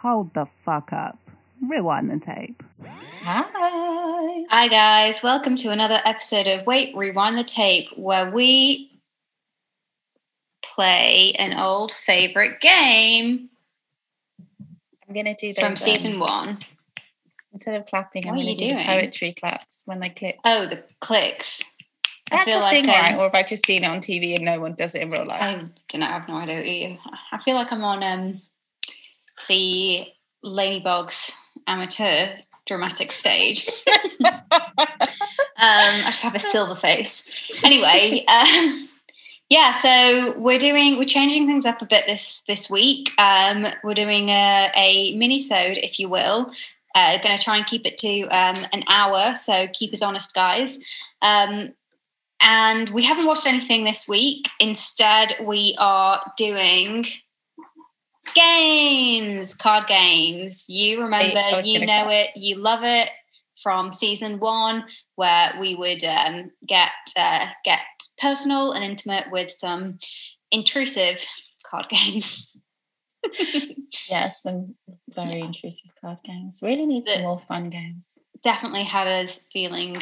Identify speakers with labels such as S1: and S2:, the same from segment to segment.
S1: hold the fuck up. Rewind the tape.
S2: Hi.
S3: Hi, guys. Welcome to another episode of Wait, Rewind the Tape, where we play an old favorite game
S2: I'm gonna do
S3: from
S2: those,
S3: season
S2: um,
S3: one.
S2: Instead of clapping, I'm gonna
S3: you
S2: do the
S3: doing?
S2: poetry claps when they click.
S3: Oh, the clicks. I feel
S2: a
S3: like
S2: thing,
S3: um,
S2: right? Or have I just seen it on TV and no one does it in real life?
S3: I don't know. I have no idea. I feel like I'm on um, the Ladybugs amateur dramatic stage. um, I should have a silver face. Anyway, um, yeah. So we're doing we're changing things up a bit this this week. Um, we're doing a, a mini-sode, if you will. Uh, going to try and keep it to um, an hour, so keep us honest, guys. Um, and we haven't watched anything this week. Instead, we are doing games, card games. You remember, you know
S2: say.
S3: it, you love it from season one, where we would um, get uh, get personal and intimate with some intrusive card games.
S2: yes, some very
S3: Yeah.
S2: intrusive card games. Really need some more fun games.
S3: Definitely had us feeling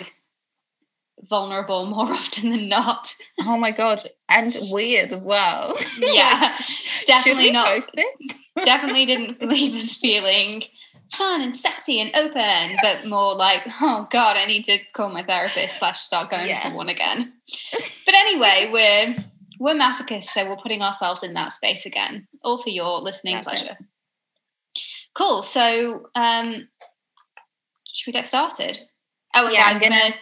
S3: vulnerable more often than not.
S2: Oh my god, and weird as well.
S3: Yeah, definitely
S2: we
S3: not.
S2: post this?
S3: definitely didn't leave us feeling fun and sexy and open, but more like, oh God, I need to call my therapist slash start going
S2: Yeah.
S3: for one again. But anyway, we're we're masochists, so we're putting ourselves in that space again, all for your listening pleasure. Cool. So um should we get started? Oh
S2: Yeah,
S3: guys,
S2: I'm gonna-
S3: gonna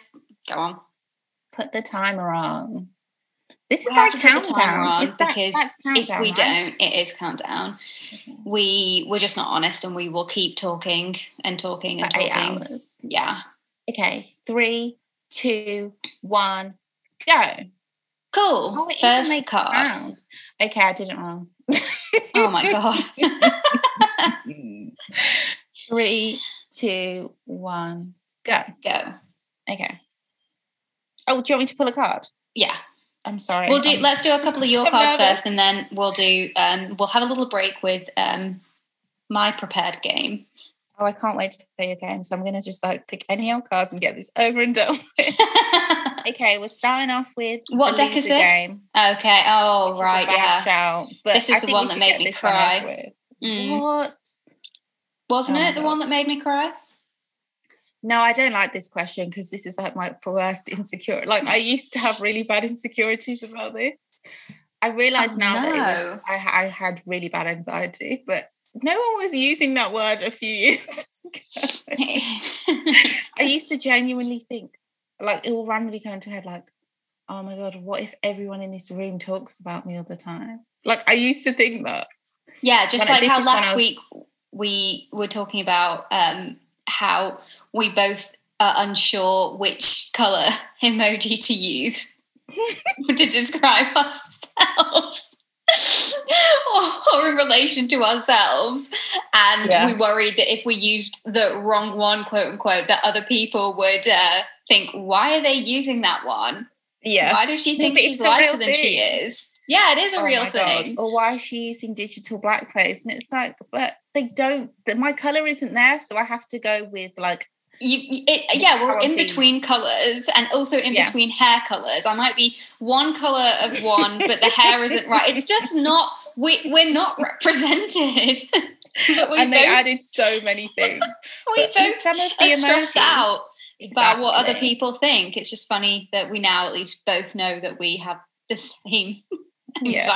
S3: go on.
S2: Put the timer on. This
S3: We
S2: is our
S3: to put the
S2: countdown.
S3: on
S2: that,
S3: because
S2: that's
S3: if we
S2: right?
S3: don't, it is countdown.
S2: Okay.
S3: We we're just not honest and we will keep talking and talking and
S2: For
S3: talking. Yeah.
S2: Okay, three, two, one, go.
S3: Cool.
S2: Oh,
S3: First card.
S2: sound. Okay, I did it wrong.
S3: Oh my god.
S2: Three, two, one, go.
S3: Go.
S2: Okay. Oh, do you want me to pull a card?
S3: Yeah.
S2: I'm sorry.
S3: We'll do
S2: I'm-
S3: let's do a couple of your
S2: I'm
S3: cards
S2: nervous.
S3: first and then we'll do um we'll have a little break with um my prepared game.
S2: oh, I can't wait to play your game. So I'm going to just like pick any old cards and get this over and done with. okay, we're starting off with
S3: What deck is this?
S2: Game,
S3: okay. Oh
S2: which is a
S3: right, yeah.
S2: shout, but
S3: This is
S2: I
S3: the one that made me cry. Mm.
S2: What?
S3: Wasn't
S2: Oh
S3: it the one that made me cry?
S2: No, I don't like this question because this is like my worst insecure. Like I used to have really bad insecurities about this. I realize
S3: Oh,
S2: now that it was. I, I had really bad anxiety, but no one was using that word a few years ago. I used to genuinely think, like, it will randomly come into head, like, oh my god, what if everyone in this room talks about me all the time? Like, I used to think that.
S3: Yeah, just
S2: When
S3: like how last
S2: was-
S3: week we were talking about um, how we both are unsure which color emoji to use to describe ourselves. or, in relation to ourselves, and
S2: Yeah.
S3: we worried that if we used the wrong one, quote unquote, that other people would uh, think, "Why are they using that one?
S2: Yeah.
S3: Why does she think she's
S2: it's a real
S3: lighter than she is?" Yeah, it is a
S2: Oh
S3: real
S2: my God.
S3: thing.
S2: Or why is she using digital blackface? And it's like, but they don't, my color isn't there. So I have to go with like,
S3: You, it, yeah, we're in between colors and also in
S2: Yeah.
S3: between hair colors. I might be one color of one, but the hair isn't right. It's just not. We we're not represented. but we
S2: and they added so many things.
S3: we
S2: But
S3: both
S2: some of
S3: are stressed out about what other people think. It's just funny that we now at least both know that we have the same
S2: Yeah.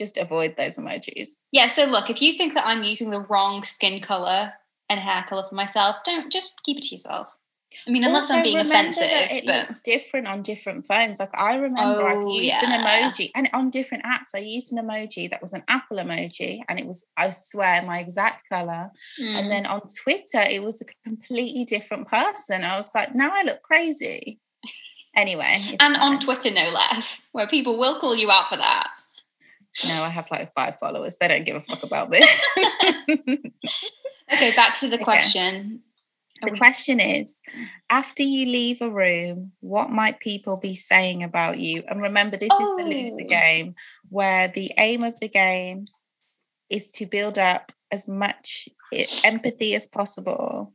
S2: Just avoid those emojis.
S3: Yeah. So look, if you think that I'm using the wrong skin color and hair color for myself, don't just keep it to yourself. I mean, unless I'm being offensive,
S2: it
S3: but
S2: looks different on different phones. Like I remember
S3: Oh,
S2: used an emoji and on different apps, I used an emoji that was an Apple emoji and it was, I swear, my exact color.
S3: mm.
S2: And then on Twitter, it was a completely different person. I was like, now I look crazy. Anyway.
S3: and on. Twitter, no less, where people will call you out for that.
S2: No, I have like five followers. They don't give a fuck about this.
S3: Okay, back to the question.
S2: The question is after you leave a room, what might people be saying about you? And remember, this is the loser
S3: Oh.
S2: game where the aim of the game is to build up as much empathy as possible.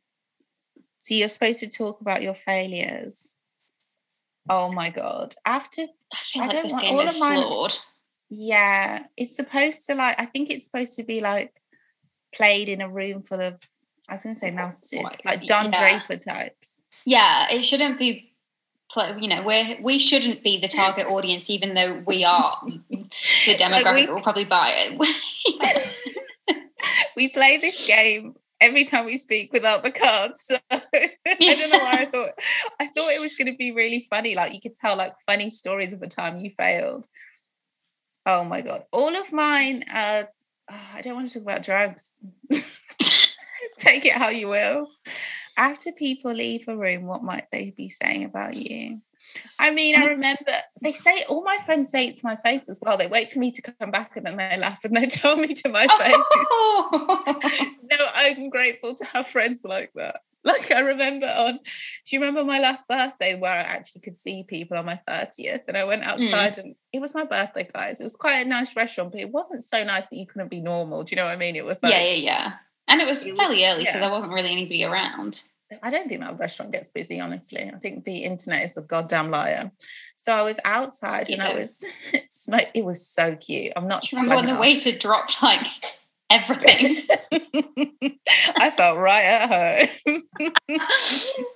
S2: So you're supposed to talk about your failures. Oh my god! After
S3: I like this game is mine, flawed.
S2: Yeah, it's supposed to like. I think it's supposed to be like played in a room full of. I was going to say narcissists, like Don yeah. Draper types.
S3: Yeah, it shouldn't be you know we're we shouldn't be the target audience even though we are the demographic like we, will probably buy it
S2: we play this game every time we speak without the cards so i don't know why i thought i thought it was going to be really funny like you could tell like funny stories of a time you failed oh my god all of mine uh oh, i don't want to talk about drugs take it how you will after people leave a room, what might they be saying about you? I mean, I remember they say all my friends say it to my face as well. They wait for me to come back and then they laugh and they tell me to my face. Oh. no, I'm grateful to have friends like that. Like I remember on, do you remember my last birthday where I actually could see people on my 30th and I went hmm. outside mm. and it was my birthday, guys. It was quite a nice restaurant, but it wasn't so nice that you couldn't be normal. Do you know what I mean? It was like,
S3: yeah, yeah, yeah. And it was it fairly was, early, yeah. so there wasn't really anybody around.
S2: I don't think that restaurant gets busy, honestly. I think the internet is a goddamn liar. So I was outside and I was, it was so cute. I'm not.
S3: remember when the waiter dropped like everything?
S2: I felt right at home.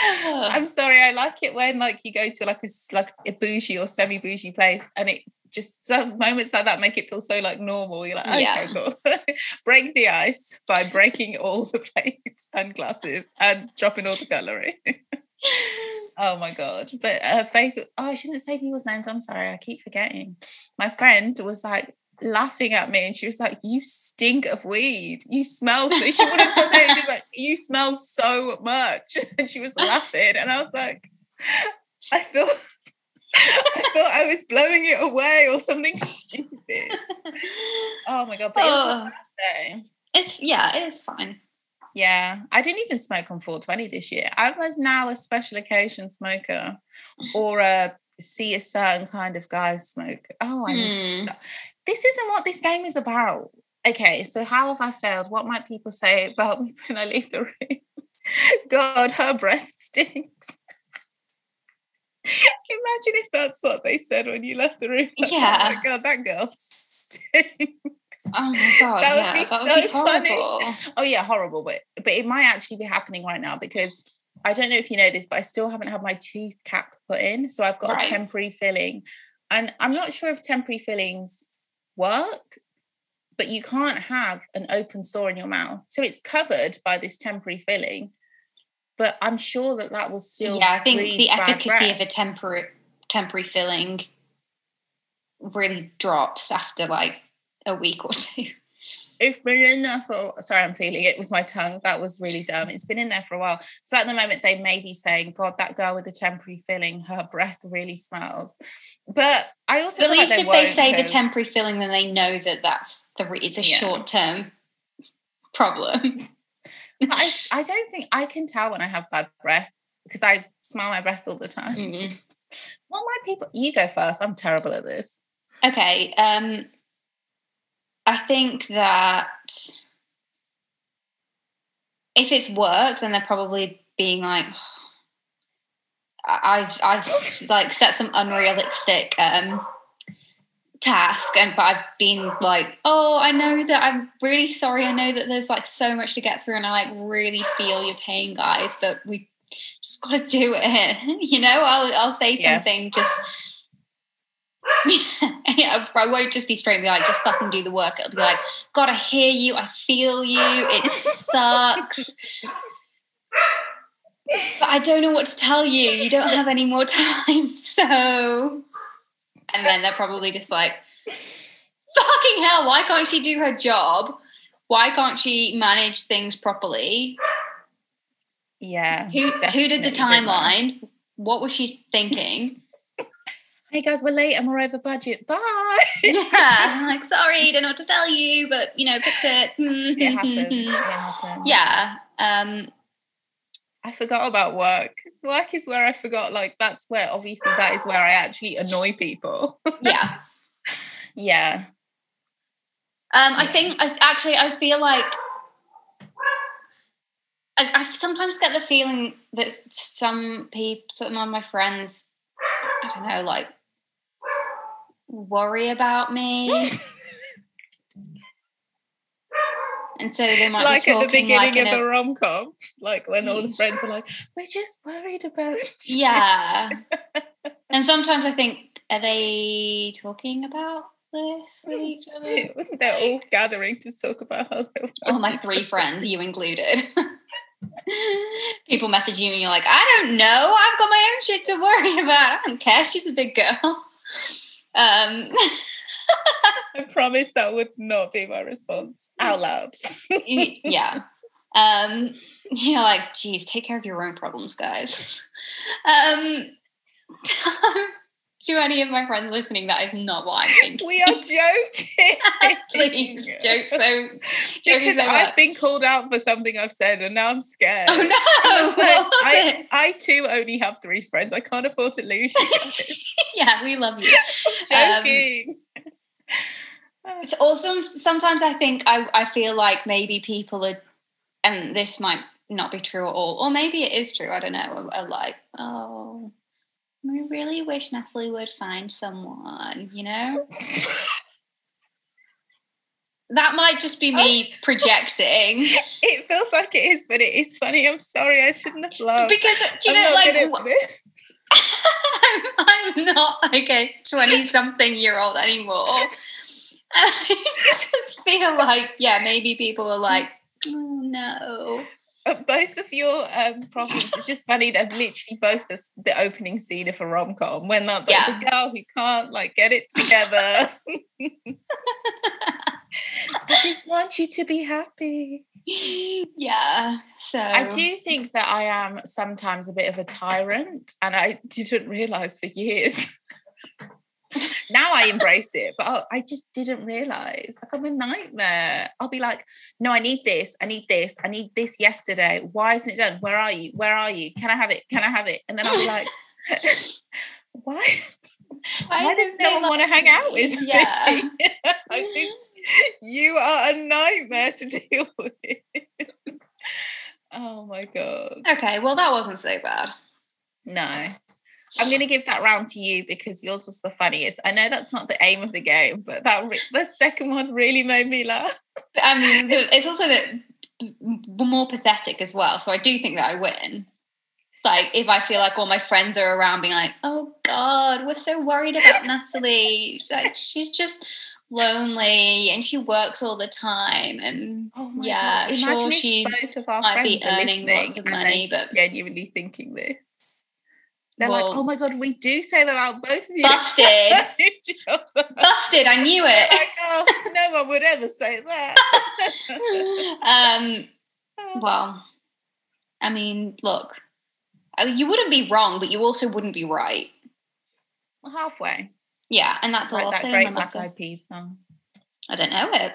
S2: I'm sorry. I like it when like you go to like a like a bougie or semi bougie place and it just moments like that make it feel so like normal. You're like, okay, yeah. cool. Break the ice by breaking all the plates and glasses and dropping all the cutlery. oh my god! But uh, Faith, oh, I shouldn't say people's names. I'm sorry, I keep forgetting. My friend was like laughing at me, and she was like, "You stink of weed. You smell." So she wouldn't stop saying. She was like, "You smell so much," and she was laughing, and I was like, I feel I thought I was blowing it away or something stupid. Oh my god! But oh, it.
S3: It's yeah, it is fine.
S2: Yeah, I didn't even smoke on 420 this year. I was now a special occasion smoker, or a see a certain kind of guy smoke. Oh, I need to hmm. stop. This isn't what this game is about. Okay, so how have I failed? What might people say about me when I leave the room? God, her breath stinks. Imagine if that's what they said when you left the room.
S3: Yeah.
S2: oh my god, that girl stinks.
S3: Oh my god, that yeah, would be that so would be horrible.
S2: Funny. Oh yeah, horrible. But but it might actually be happening right now because I don't know if you know this, but I still haven't had my tooth cap put in. So I've got right. a temporary filling. And I'm not sure if temporary fillings work, but you can't have an open sore in your mouth. So it's covered by this temporary filling but I'm sure that that will still.
S3: Yeah, I think the efficacy of a temporary temporary filling really drops after like a week or two.
S2: It's been in there for. Sorry, I'm feeling it with my tongue. That was really dumb. It's been in there for a while. So at the moment, they may be saying, "God, that girl with the temporary filling, her breath really smells." But I also.
S3: But at least like if they say the temporary filling, then they know that that's the. It's a yeah. short term problem.
S2: I, I don't think I can tell when I have bad breath because I smell my breath all the time. Mm-hmm. What might people? You go first. I'm terrible at this.
S3: Okay. Um, I think that if it's work, then they're probably being like, I've I've like set some unrealistic um task and but I've been like oh I know that I'm really sorry I know that there's like so much to get through and I like really feel your pain guys but we just got to do it you know I'll I'll say something yeah. just yeah, I won't just be straight and be like just fucking do the work it'll be like God I hear you I feel you it sucks but I don't know what to tell you you don't have any more time so and then they're probably just like, fucking hell, why can't she do her job? Why can't she manage things properly?
S2: Yeah.
S3: Who who did the timeline? What was she thinking?
S2: Hey guys, we're late and we're over budget. Bye.
S3: yeah. I'm like, sorry, don't know what to tell you, but you know, fix it.
S2: it happens. It happens.
S3: Yeah. Um,
S2: I forgot about work. Work is where I forgot, like, that's where obviously that is where I actually annoy people.
S3: yeah.
S2: yeah.
S3: Um, I think I, actually I feel like I, I sometimes get the feeling that some people, some of my friends, I don't know, like worry about me. and so they might
S2: like
S3: be
S2: at the beginning
S3: like
S2: of
S3: a,
S2: a rom com, like when all the friends are like, "We're just worried about." you."
S3: yeah. and sometimes I think, are they talking about this with each other?
S2: They're all gathering to talk about how they're
S3: All my three friends, you included. People message you and you're like, I don't know. I've got my own shit to worry about. I don't care. She's a big girl. Um,
S2: I promise that would not be my response out loud.
S3: yeah. Um, you're like, geez, take care of your own problems, guys. Um, to any of my friends listening, that is not what I'm thinking.
S2: we are joking.
S3: Please, joke so, joking
S2: because
S3: so
S2: I've
S3: much.
S2: been called out for something I've said, and now I'm scared.
S3: Oh no!
S2: I like, I. I too only have three friends. I can't afford to lose you.
S3: Yeah, we love you.
S2: I'm joking.
S3: Um, so also, sometimes I think I, I feel like maybe people are, and this might not be true at all, or maybe it is true. I don't know. Are, are like, oh, we really wish Natalie would find someone. You know, that might just be me oh, projecting
S2: it feels like it is, but it is funny. I'm sorry. I shouldn't have laughed.
S3: because you
S2: I'm
S3: know, like.
S2: Good at
S3: wh-
S2: this.
S3: I'm, I'm not like a 20 something year old anymore. And I just feel like, yeah, maybe people are like, oh no.
S2: Uh, both of your um, problems. It's just funny. They're literally both the, the opening scene of a rom com when like, the,
S3: Yeah.
S2: the girl who can't like get it together. I just want you to be happy.
S3: Yeah. So
S2: I do think that I am sometimes a bit of a tyrant, and I didn't realize for years. now I embrace it, but I, I just didn't realize. Like I'm a nightmare. I'll be like, "No, I need this. I need this. I need this yesterday. Why isn't it done? Where are you? Where are you? Can I have it? Can I have it?" And then I'll be like, "Why? Why, does no one want to hang out with
S3: Yeah.
S2: me?" I think you are a nightmare to deal with. oh my god.
S3: Okay, well that wasn't so bad.
S2: No. I'm going to give that round to you because yours was the funniest. I know that's not the aim of the game, but that re- the second one really made me laugh.
S3: I mean, it's also that more pathetic as well. So I do think that I win. Like if I feel like all my friends are around being like, "Oh God, we're so worried about Natalie. Like she's just lonely and she works all the time and
S2: Oh my
S3: Yeah,
S2: god!
S3: sure, she
S2: both of our
S3: might be
S2: friends are
S3: earning lots of money, but-
S2: genuinely thinking this. They're
S3: Well-
S2: like, "Oh my god, we do say that about both of you."
S3: busted, busted. I knew it.
S2: like, oh, no one would ever say that.
S3: um, well, I mean, look, you wouldn't be wrong, but you also wouldn't be right.
S2: Halfway,
S3: Yeah, and that's all
S2: like
S3: I'll
S2: that great Black. Eyed Peas song.
S3: I don't know it.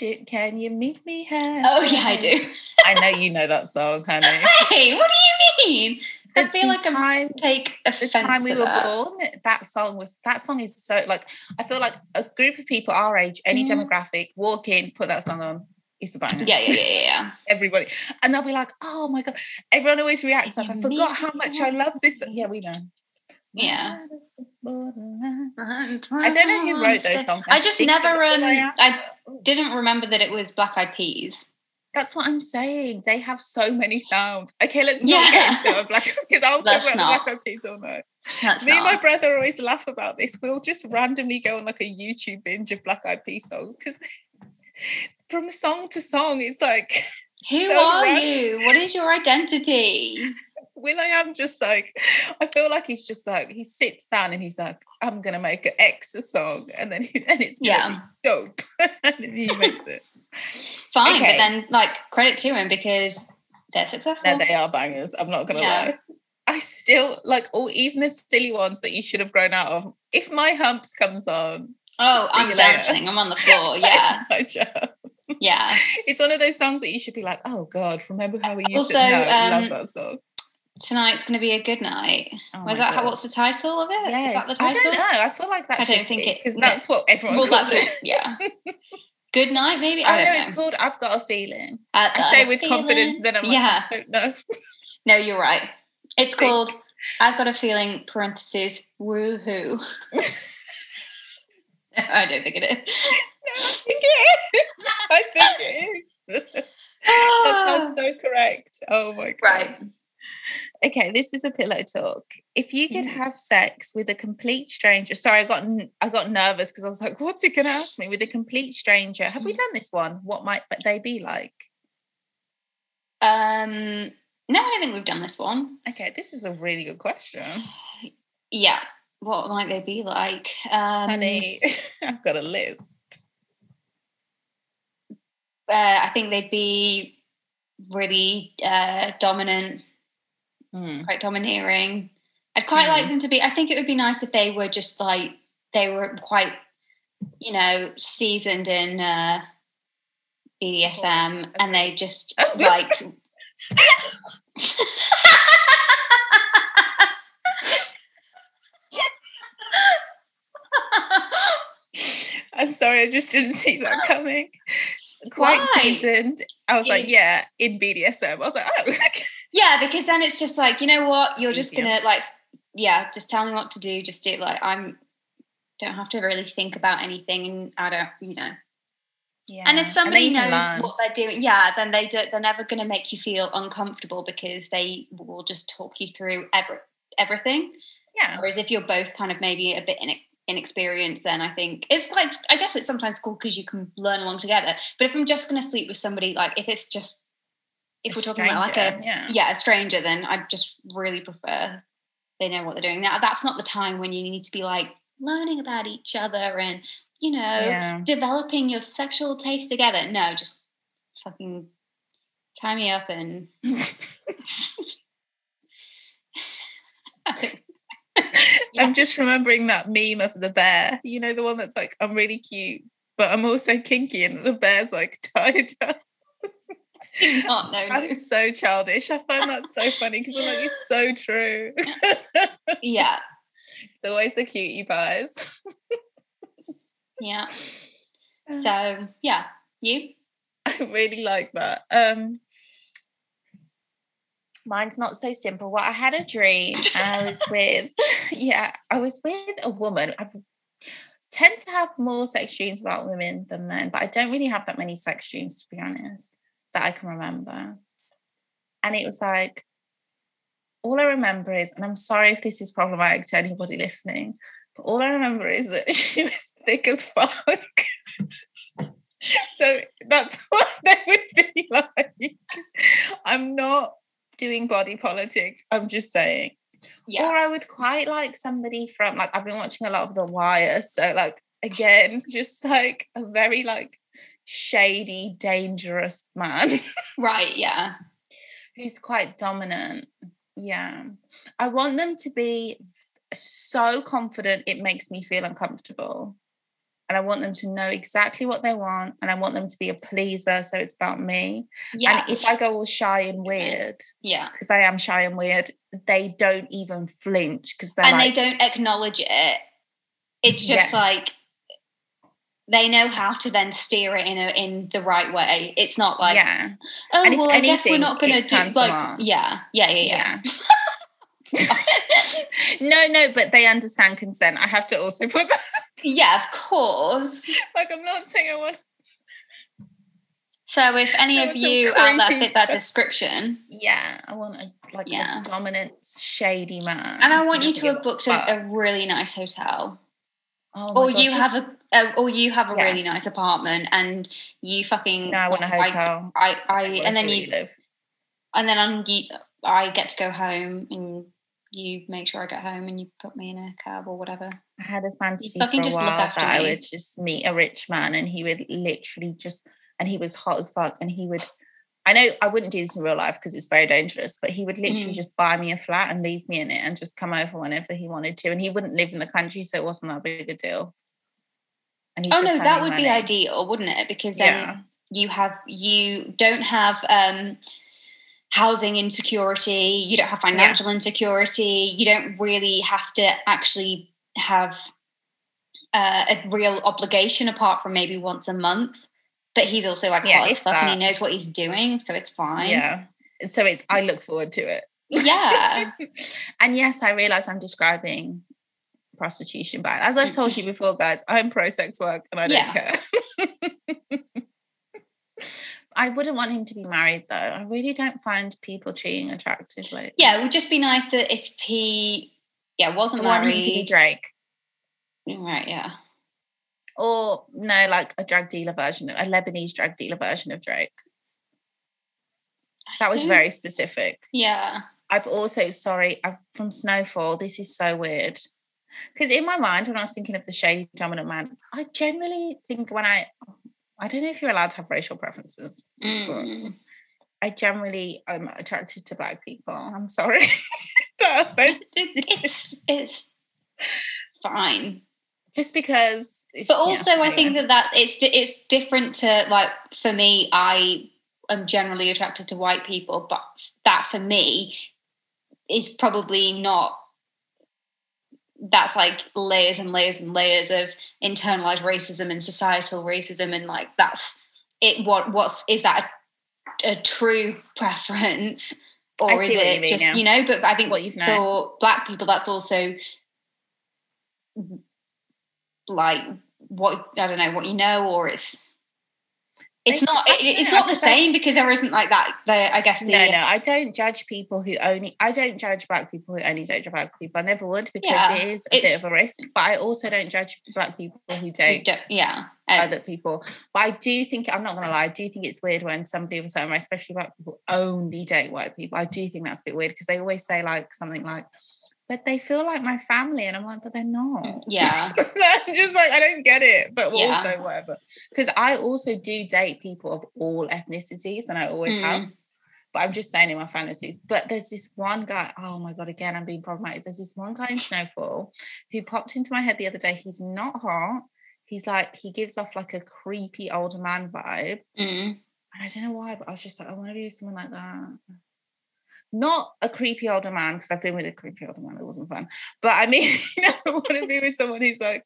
S2: It. Can you meet me halfway?
S3: Oh yeah, I do.
S2: I know you know that song, honey.
S3: Hey, what do you mean? I feel like I'm
S2: time,
S3: take
S2: the time we were
S3: that.
S2: born. That song was that song is so like I feel like a group of people our age, any
S3: Mhm.
S2: demographic, walk in, put that song on. It's a banger.
S3: Yeah, yeah, yeah, yeah, yeah.
S2: Everybody, and they'll be like, "Oh my god!" Everyone always reacts like, "I forgot how much I love this." Yeah, we know.
S3: Yeah.
S2: I don't know who wrote those songs.
S3: I just never um I didn't remember that it was Black Eyed Peas.
S2: That's what I'm saying. They have so many sounds. Okay, let's not
S3: Yeah.
S2: get into a black because I'll talk about
S3: not.
S2: the Black Eyed Peas all night.
S3: That's
S2: Me and my brother always laugh about this. We'll just randomly go on like a YouTube binge of Black Eyed Peas songs because from song to song, it's like
S3: Who
S2: so
S3: are
S2: random.
S3: you? What is your identity?
S2: will.i.am just like I feel like he's just like he sits down and he's like I'm gonna make an X song and then he, and it's gonna
S3: Yeah.
S2: be dope and he makes it.
S3: Fine,
S2: Okay.
S3: but then like credit to him because they're successful.
S2: No, they are bangers. I'm not gonna
S3: Yeah.
S2: lie. I still like all even the silly ones that you should have grown out of. If my humps comes on,
S3: oh, I'm
S2: later.
S3: dancing. I'm on the floor. Yeah,
S2: It's my job.
S3: yeah.
S2: It's one of those songs that you should be like, oh God, remember how we used
S3: Also,
S2: to no, I
S3: um,
S2: love that song.
S3: Tonight's going to be a good night.
S2: Oh
S3: Was that how? What's the title of it? Is
S2: Yes.
S3: that the title?
S2: I don't know. I feel like that
S3: I don't think it-
S2: because
S3: no.
S2: that's what everyone
S3: Well,
S2: calls it.
S3: Yeah. Good night, maybe.
S2: I
S3: I
S2: know
S3: don't
S2: it's
S3: know.
S2: called I've got a feeling.
S3: I
S2: I say with confidence, then I'm like,
S3: yeah.
S2: I don't know.
S3: No, you're right. It's
S2: Think.
S3: called I've got a feeling parentheses woohoo. I don't think it is.
S2: I think it is. I think it is. that sounds ah. so correct. Oh my god.
S3: right.
S2: Okay, this is a pillow talk. If you could
S3: Mm.
S2: have sex with a complete stranger, sorry, I got I got nervous because I was like, "What's he going to ask me?" With a complete stranger, have we
S3: Mm.
S2: done this one? What might they be like?
S3: Um no, I don't think we've done this one.
S2: Okay, this is a really good question,
S3: Yeah. What might they be like? Um
S2: honey. I've got a list.
S3: uh, I think they'd be really uh, dominant,
S2: Hmm.
S3: quite domineering. I'd quite like them to be. I think it would be nice if they were just like they were quite, you know, seasoned in uh, BDSM, and they just like.
S2: I'm sorry, I just didn't see that coming. Quite
S3: Why?
S2: seasoned. I was like, yeah, in BDSM. I was like, oh, okay.
S3: Yeah, because then it's just like you know what you're just gonna like, yeah, just tell me what to do. Just do it. Like I'm. Don't have to really think about anything, and I don't, you know.
S2: Yeah.
S3: And if somebody
S2: can
S3: knows
S2: learn.
S3: what they're doing, yeah, then they do, they're never going to make you feel uncomfortable because they will just talk you through every, everything.
S2: yeah,
S3: Whereas if you're both kind of maybe a bit inex- inexperienced, then I think it's like I guess it's sometimes cool because you can learn along together. But if I'm just going to sleep with somebody, like if it's just if we're talking about like a
S2: stranger, yeah.
S3: yeah a stranger, then I just really prefer they know what they're doing. That that's not the time when you need to be like learning about each other and you know
S2: yeah.
S3: developing your sexual taste together. No, just fucking tie me up and
S2: I'm just remembering that meme of the bear. You know, the one that's like, I'm really cute, but I'm also kinky, and the bear's like tied up.
S3: no, no.
S2: I'm so childish. I find that so funny because I'm like, it's so true.
S3: Yeah,
S2: it's always the cutie pies.
S3: yeah. So yeah, you.
S2: I really like that. Um, mine's not so simple. Well, I had a dream. I was with, yeah, I was with a woman. I tend to have more sex dreams about women than men, but I don't really have that many sex dreams, to be honest, that I can remember. And it was like, all I remember is, and I'm sorry if this is problematic to anybody listening, but all I remember is that she was thick as fuck. so that's what they would be like. I'm not doing body politics. I'm just saying.
S3: Yeah,
S2: Or I would quite like somebody from like I've been watching a lot of The Wire, so like again, just like a very like shady, dangerous man
S3: right. Yeah,
S2: who's quite dominant. Yeah. I want them to be so confident it makes me feel uncomfortable. And I want them to know exactly what they want. And I want them to be a pleaser. So it's about me.
S3: yeah,
S2: And if I go all shy and weird,
S3: yeah,
S2: because I am shy and weird, they don't even flinch because they're
S3: and
S2: like,
S3: they don't acknowledge it. It's
S2: Yes.
S3: just like they know how to then steer it in a in the right way. It's not like
S2: yeah,
S3: oh
S2: And
S3: well, I guess we're not going to do like yeah, yeah, yeah, yeah.
S2: yeah. no, no, but they understand consent. I have to also put that.
S3: Yeah, of course.
S2: Like, I'm not saying I want.
S3: So if any
S2: That
S3: of you out there fit that description,
S2: Yeah, I want a like
S3: Yeah.
S2: a dominant, shady man.
S3: and I want you to have booked a, a really nice hotel,
S2: Oh
S3: or
S2: God,
S3: you
S2: just-
S3: have a, a or you have a
S2: Yeah.
S3: really nice apartment, and you fucking
S2: No, I want a hotel.
S3: I, I,
S2: I
S3: and then you,
S2: live.
S3: and then I'm, you, I get to go home, and you make sure I get home, and you put me in a cab or whatever.
S2: I had a fantasy
S3: fucking
S2: for a
S3: just look
S2: while
S3: after
S2: that I
S3: me.
S2: would just meet a rich man and he would literally just, and he was hot as fuck, and he would. I know I wouldn't do this in real life because it's very dangerous, but he would literally
S3: Mm.
S2: just buy me a flat and leave me in it and just come over whenever he wanted to. And he wouldn't live in the country, so it wasn't that big a deal. And
S3: Oh no, that would be ideal, wouldn't it? Because then
S2: Yeah.
S3: you have you don't have um housing insecurity you don't have financial insecurity you don't really have to actually have uh, a real obligation apart from maybe once a month but he's also like
S2: Yeah,
S3: hot as fuck and he knows what he's doing, so it's fine.
S2: Yeah. So it's I look forward to it.
S3: Yeah.
S2: and yes, I realize I'm describing prostitution, but as I've told you mm-hmm. before, guys, I'm pro sex work and I don't
S3: Yeah.
S2: care. I wouldn't want him to be married though. I really don't find people cheating attractive. Like,
S3: yeah, it would just be nice that if he yeah, wasn't
S2: I
S3: married.
S2: to be Drake.
S3: Right, yeah.
S2: Or no, like a drug dealer version, a Lebanese drug dealer version of Drake. That was very specific.
S3: Yeah.
S2: I've also, sorry, I've from Snowfall. This is so weird. Because in my mind, when I was thinking of the shady dominant man, I generally think when I, I don't know if you're allowed to have racial preferences.
S3: Mm.
S2: I generally am attracted to black people. I'm sorry. offends
S3: It's, it's it's fine.
S2: Just because.
S3: But
S2: yeah,
S3: also, I think
S2: anyway.
S3: that that it's it's different to like for me. I am generally attracted to white people, but that for me is probably not. That's like layers and layers and layers of internalized racism and societal racism, and like that's it. What what's is that a, a true preference, or is
S2: what you
S3: it just
S2: yeah.
S3: you know? But I think
S2: What you've known.
S3: for black people, that's also like what I don't know what you know, or it's it's not it, it's not the same because there isn't like that. The I guess the
S2: No, no, I don't judge people who only. I don't judge black people who only date black people. I never would because
S3: Yeah,
S2: it is a bit of a risk. But I also don't judge black people who
S3: don't- yeah
S2: other people. But I do think I'm not gonna lie. I do think it's weird when somebody of a certain race, especially black people, only date white people. I do think that's a bit weird because they always say like something like, "But they feel like my family," and I'm like, "But they're not."
S3: yeah
S2: I'm just like I don't get it, but
S3: Yeah.
S2: also whatever. Because I also do date people of all ethnicities, and I always
S3: Mm.
S2: have. But I'm just saying in my fantasies. But there's this one guy. Oh my god! Again, I'm being problematic. There's this one guy in Snowfall who popped into my head the other day. He's not hot. He's like he gives off like a creepy older man vibe,
S3: Mm.
S2: and I don't know why. But I was just like, I want to with someone like that. Not a creepy older man because I've been with a creepy older man. It wasn't fun. But I mean, you know, I want to be with someone who's like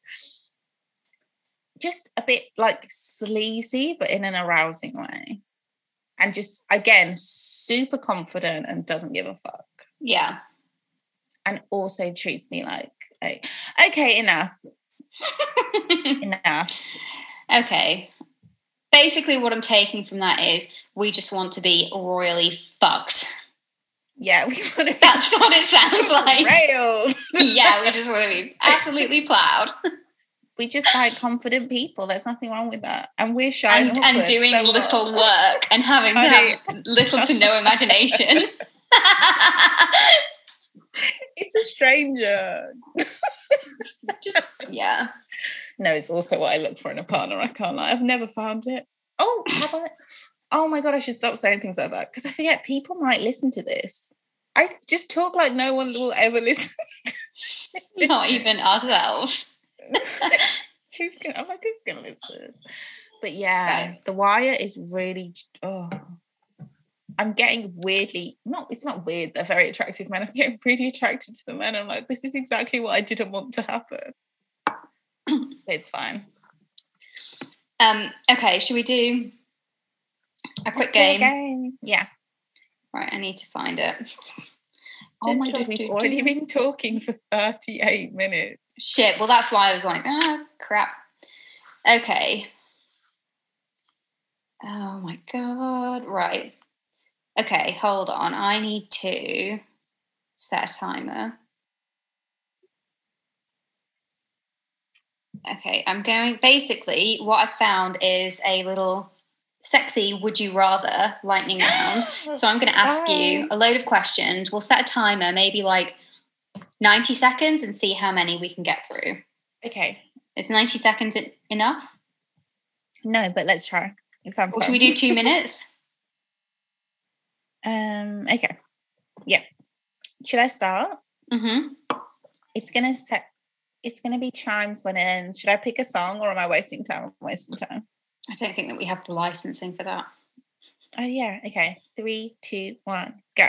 S2: just a bit like sleazy, but in an arousing way. And just again, super confident and doesn't give a fuck.
S3: yeah
S2: And also treats me like a okay, enough. Enough.
S3: okay. Basically, what I'm taking from that is we just want to be royally fucked.
S2: Yeah, we want to
S3: That's what it sounds like.
S2: railed.
S3: yeah, we just want to be absolutely plowed
S2: We just like confident people. There's nothing wrong with that. And we're shy
S3: and, and doing
S2: so
S3: little work and having have little to no imagination.
S2: It's a stranger.
S3: just yeah.
S2: No, it's also what I look for in a partner. I can't lie. I've never found it. Oh, have I? Oh my god, I should stop saying things like that because I forget people might listen to this. I just talk like no one will ever listen.
S3: Not even ourselves.
S2: who's gonna? I'm like, who's gonna listen to this? But yeah. The Wire is really. Oh, I'm getting weirdly not. It's not weird. They're very attractive men. I'm getting really attracted to the men. I'm like, this is exactly what I didn't want to happen. it's fine.
S3: Um, okay, should we do a quick
S2: play a
S3: game?
S2: game. Yeah.
S3: Right, I need to find it.
S2: Oh my god, we've already been talking for 38 minutes.
S3: Shit, well that's why I was like, ah crap. Okay. Oh my god. Right. Okay, hold on. I need to set a timer. Okay, I'm going basically what I found is a little sexy would you rather lightning round. So I'm going to ask you a load of questions. We'll set a timer, maybe like 90 seconds, and see how many we can get through.
S2: Okay.
S3: Is 90 seconds enough?
S2: No, but let's try. It sounds
S3: Or should we do two minutes?
S2: Um, okay. Yeah. Should I start?
S3: hmm
S2: It's gonna set it's gonna be chimes when it ends. Should I pick a song or am I wasting time? I'm wasting time.
S3: I don't think that we have the licensing for that.
S2: Oh yeah, okay. Three, two, one, go.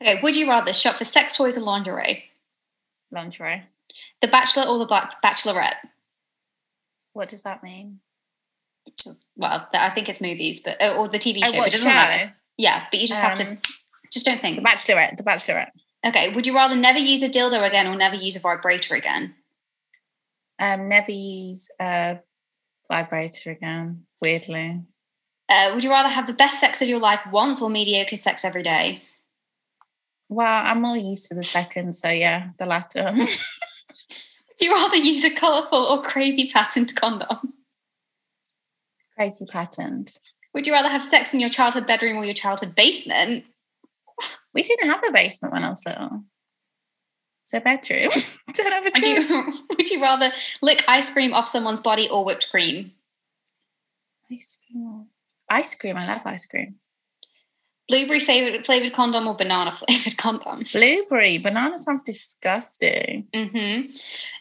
S3: Okay, would you rather shop for sex toys or lingerie?
S2: Lingerie.
S3: The Bachelor or the Black Bachelorette?
S2: What does that mean?
S3: well, I think it's movies, but uh, or the TV
S2: Oh,
S3: show. it doesn't
S2: show?
S3: matter. Yeah, but you just have to
S2: Um,
S3: just don't think.
S2: The Bachelorette. The Bachelorette.
S3: Okay, would you rather never use a dildo again or never use a vibrator again?
S2: Um, never use a vibrator again. Weirdly.
S3: Uh, would you rather have the best sex of your life once or mediocre sex every day?
S2: Well, I'm more used to the second, so yeah, the latter.
S3: Would you rather use a colourful or crazy patterned condom?
S2: Crazy patterned.
S3: Would you rather have sex in your childhood bedroom or your childhood basement?
S2: We didn't have a basement when I was little. So bedroom. Don't have a
S3: Would
S2: choice.
S3: you, would you rather lick ice cream off someone's body or whipped cream?
S2: Ice cream. Ice cream. I love ice cream.
S3: Blueberry flavored, flavored condom or banana flavored condom?
S2: Blueberry. Banana sounds disgusting.
S3: hmm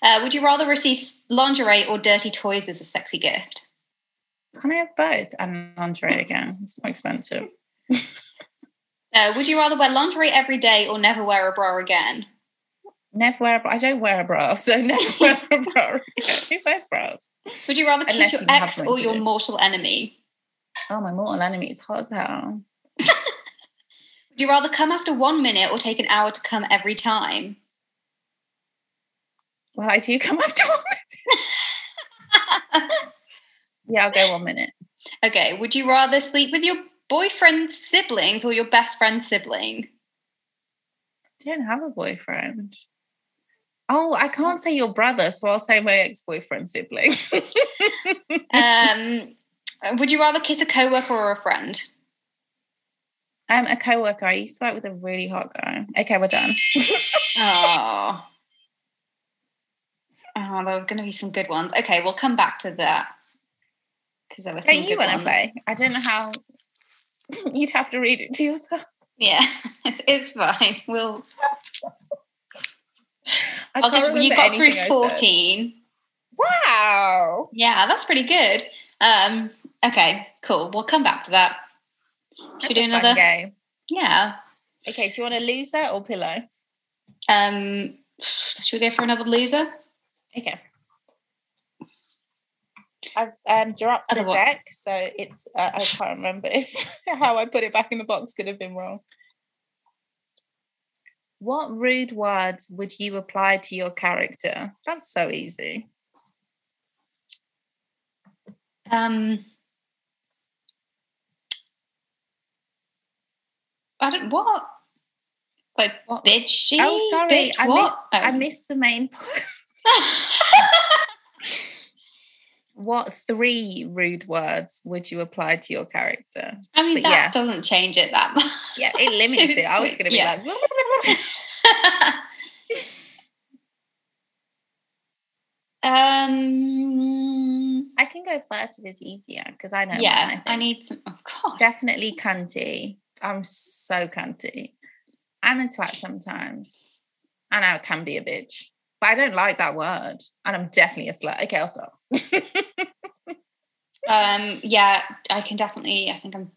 S3: Uh, would you rather receive lingerie or dirty toys as a sexy gift?
S2: Can I have both? And lingerie again. It's more expensive.
S3: Uh, would you rather wear lingerie every day or never wear a bra again?
S2: Never wear a bra. I don't wear a bra, so never wear a bra. Who wears bras?
S3: Would you rather kiss your
S2: you
S3: ex or your
S2: do.
S3: mortal enemy?
S2: Oh, my mortal enemy is hot as hell.
S3: Would you rather come after one minute or take an hour to come every time?
S2: Well, I do come after one minute. Yeah, I'll go one minute.
S3: Okay, would you rather sleep with your boyfriend's siblings or your best friend's sibling?
S2: I don't have a boyfriend. Oh, I can't say your brother, so I'll say my ex-boyfriend sibling.
S3: Um, would you rather kiss a coworker or a friend?
S2: I'm a co-worker. I used to work with a really hot guy. Okay, we're done.
S3: Oh. Oh, there are going to be some good ones. Okay, we'll come back to that because there were some
S2: Don't you want to play? I don't know how. You'd have to read it to yourself.
S3: Yeah, it's, it's fine. We'll.
S2: I
S3: I'll
S2: can't
S3: just. You got through
S2: anything I said.
S3: fourteen.
S2: Wow.
S3: Yeah, that's pretty good. Um. Okay. Cool. We'll come back to that. Should we do another?
S2: game.
S3: Yeah.
S2: Okay, do you want a loser or pillow?
S3: Um. Should we go for another loser?
S2: Okay. I've um, dropped the
S3: Other one.
S2: deck, so it's uh, I can't remember if how I put it back in the box could have been wrong. What rude words would you apply to your character? That's so easy.
S3: Um. I don't what. Like
S2: What?
S3: bitchy.
S2: oh, sorry,
S3: bitch,
S2: I
S3: what?
S2: missed. I
S3: Oh.
S2: missed the main point. what three rude words would you apply to your character?
S3: I mean,
S2: But
S3: that
S2: yeah.
S3: doesn't change it that much.
S2: Yeah, it limits it. I was going to be
S3: yeah.
S2: like,
S3: um.
S2: I can go first if it's easier because I know.
S3: yeah,
S2: think.
S3: I need some. Oh God.
S2: definitely cunty. I'm so cunty. I'm a twat sometimes. And I can be a bitch. But I don't like that word. And I'm definitely a slut. Okay, I'll stop.
S3: Um. Yeah, I can definitely. I think I'm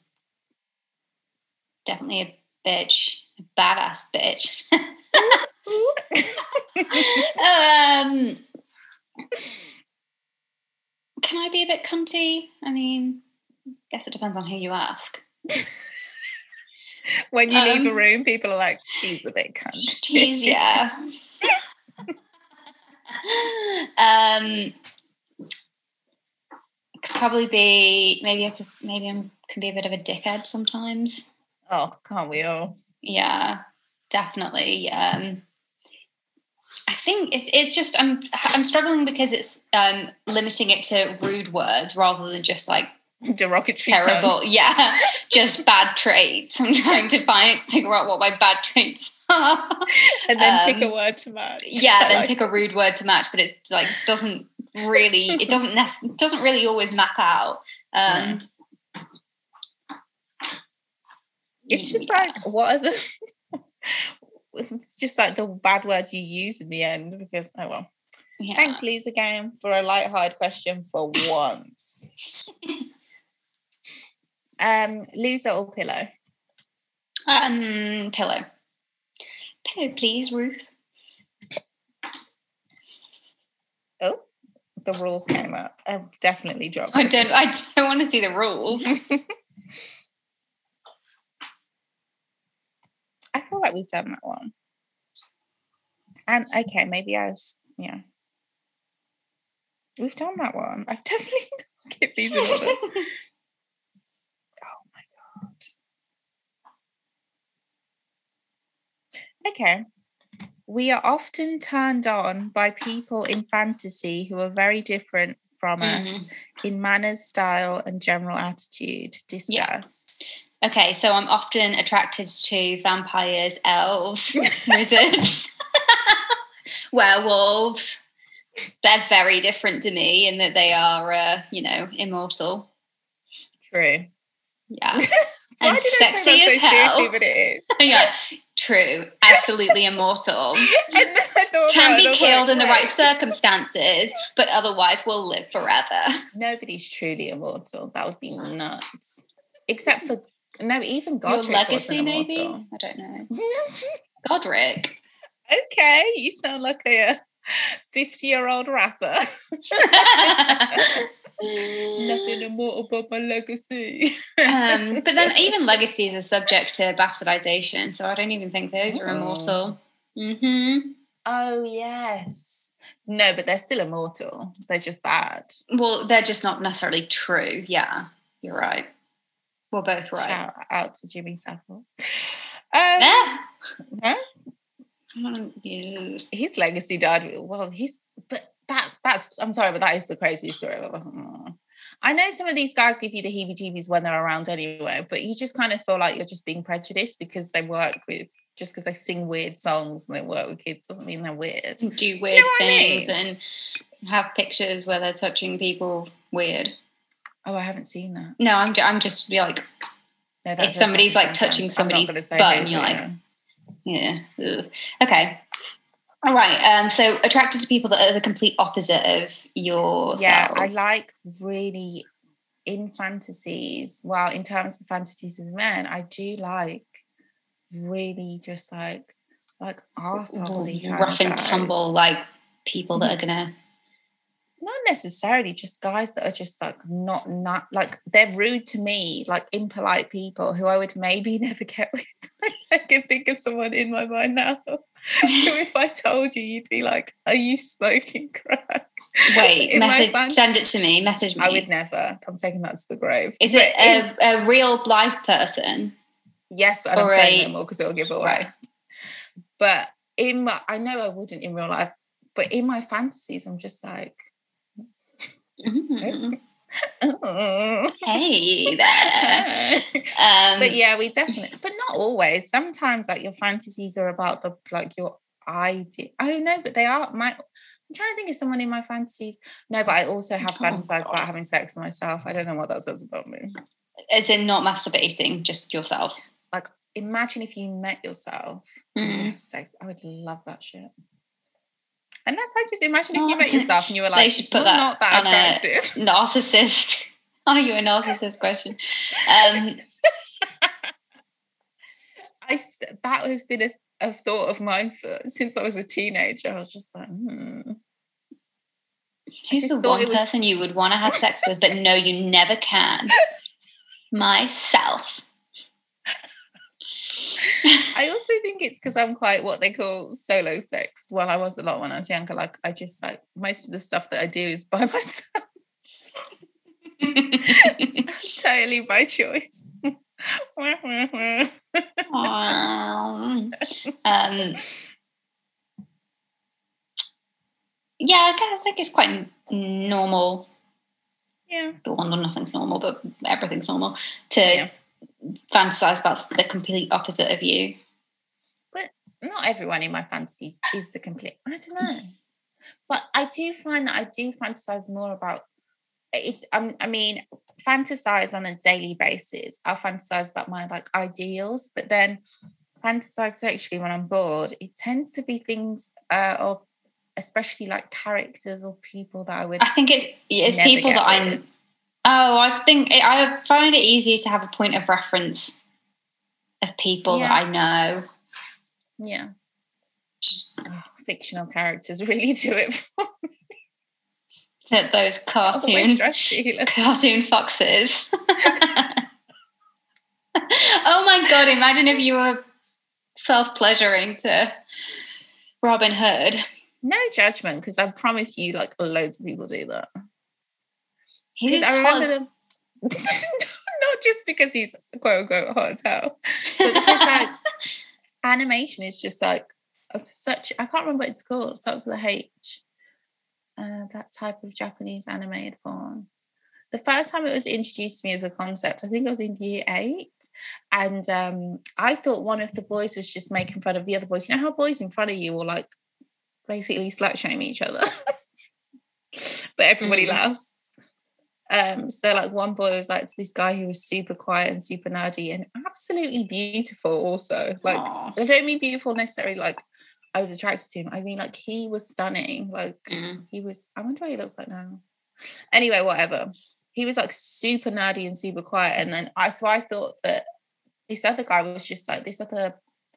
S3: definitely a bitch, a badass bitch. um. Can I be a bit cunty? I mean, I guess it depends on who you ask.
S2: when you leave a
S3: Um,
S2: room, people are like, she's a bit cunty.
S3: Jeez, yeah. um, could probably be maybe I could maybe I can be a bit of a dickhead sometimes.
S2: oh, can't we all?
S3: Yeah, definitely. Um, I think it's it's just I'm I'm struggling because it's um limiting it to rude words rather than just like
S2: Derogatory
S3: terrible. Yeah, just bad traits. I'm trying to find figure out what my bad traits are.
S2: And then pick a
S3: Um,
S2: word to match.
S3: yeah then
S2: like
S3: pick a rude word to match but it like doesn't really it doesn't nec- doesn't really always map out um
S2: It's just
S3: yeah.
S2: like, what are the. it's just like the bad words you use in the end because, oh well.
S3: yeah.
S2: Thanks, loser game, for a light hard question for once. um, loser or pillow?
S3: um pillow pillow please ruth Oh,
S2: the rules came up. I've definitely dropped.
S3: I don't. I don't want to see the rules.
S2: I feel like we've done that one. And okay, maybe I was yeah. We've done that one. I've definitely get these in order. oh my god. Okay. We are often turned on by people in fantasy who are very different from
S3: Mm.
S2: us in manners, style, and general attitude. Discuss.
S3: Okay, so I'm often attracted to vampires, elves, wizards, werewolves. They're very different to me in that they are, uh, you know, immortal.
S2: True.
S3: Yeah, And
S2: did I take
S3: sexy as
S2: so seriously,
S3: hell.
S2: but it is.
S3: yeah, true, absolutely immortal.
S2: And then I thought
S3: Can be killed
S2: like,
S3: in the right circumstances, but otherwise will live forever.
S2: Nobody's truly immortal. That would be nuts. Except for no, even Godric.
S3: Your
S2: legacy,
S3: maybe? I don't know. Godric.
S2: okay, you sound like a fifty-year-old rapper. Nothing immortal but my legacy.
S3: um, but then even legacies are subject to bastardization, so I don't even think those are
S2: Oh.
S3: immortal. hmm
S2: oh yes. No, but they're still immortal. They're just bad.
S3: Well, they're just not necessarily true. Yeah, you're right. We're both right.
S2: Shout out to Jimmy Savile. Um,
S3: yeah. yeah.
S2: his legacy died. Well, he's but that that's I'm sorry, but that is the craziest story. I've ever-. I know some of these guys give you the heebie-jeebies when they're around anyway, but you just kind of feel like you're just being prejudiced because they work with just because they sing weird songs and they work with kids doesn't mean they're weird.
S3: do
S2: you
S3: weird
S2: know what I
S3: things
S2: mean?
S3: and have pictures where they're touching people weird.
S2: Oh, I haven't seen that.
S3: No, I'm, ju- I'm just like,
S2: No,
S3: If somebody's, like, touching somebody's butt and you're like, yeah. ugh. Okay. All right. Um, so attracted to people that are the complete opposite of yourselves.
S2: yeah, I like really in fantasies. Well, in terms of fantasies with men, I do like really just like like arsehole
S3: rough and tumble, like people that are gonna.
S2: Not necessarily just guys that are just like not not like they're rude to me, like impolite people who I would maybe never get with. I can think of someone in my mind now. who if I told you, you'd be like, "Are you smoking crack?"
S3: Wait, message. Send it to me. Message me.
S2: I would never. I'm taking that to the grave.
S3: Is
S2: But
S3: it
S2: in-
S3: a, a real live person?
S2: Yes, but I'm saying
S3: a-
S2: no more because it will give away.
S3: Right.
S2: But in my, I know I wouldn't in real life, but in my fantasies, I'm just like,
S3: Mhm.
S2: oh.
S3: Hey there. Um,
S2: but yeah, we definitely, but not always. Sometimes, like your fantasies are about the like your idea. Oh no, but they are my. I'm trying to think of someone in my fantasies. No, but I also have
S3: Oh,
S2: fantasized
S3: God.
S2: about having sex with myself. I don't know what that says about me.
S3: as in not masturbating, just yourself.
S2: Like, imagine if you met yourself.
S3: Mm.
S2: Sex. I would love that shit. And that's like just imagine if
S3: Oh,
S2: you met yourself and you were like, they
S3: should put that
S2: not that attractive.
S3: Narcissist. Are you a narcissist question? Um,
S2: I that has been a, a thought of mine for since I was a teenager. I was just like, hmm.
S3: who's the one
S2: was-
S3: person you would want to have sex with, but no, you never can? Myself.
S2: I also think it's because I'm quite what they call solo sex. Well, I was a lot when I was younger. Like I just like most of the stuff that I do is by myself, totally by choice.
S3: um, yeah, I guess I think it's quite n- normal.
S2: yeah.
S3: Well, no, nothing's normal, but everything's normal to
S2: Yeah.
S3: Fantasize about the complete opposite of you.
S2: But not everyone in my fantasies is the complete. I don't know, but I do find that I do fantasize more about it. Um, I mean, fantasize on a daily basis. I'll fantasize about my like ideals, but then fantasize sexually when I'm bored. It tends to be things, uh, or especially like characters or people that I would.
S3: I think it's it's people that I
S2: with.
S3: Oh I think it, I find it easier to have a point of reference of people that I know.
S2: Yeah,
S3: Just,
S2: oh, fictional characters really do it. For
S3: that those cartoon cartoon foxes. oh my god! Imagine if you were self pleasuring to Robin Hood.
S2: No judgment, because I promise you, like loads of people do that.
S3: He's
S2: I remember them. Not just because he's quote unquote hot as hell, but because like animation is just like such. I can't remember what it's called. It starts with a H. Uh, that type of Japanese animated porn. The first time it was introduced to me as a concept, I think I was in year eight, and um, I thought one of the boys was just making fun of the other boys. You know how boys in front of you will like basically slut shame each other, but everybody
S3: Mm.
S2: laughs. Um, so like one boy was like to this guy who was super quiet and super nerdy and absolutely beautiful also. Like
S3: Aw.
S2: I don't mean beautiful necessarily like I was attracted to him. I mean like he was stunning. Like
S3: Mm.
S2: he was I wonder what he looks like now. Anyway, whatever. He was like super nerdy and super quiet. And then I so I thought that this other guy was just like this other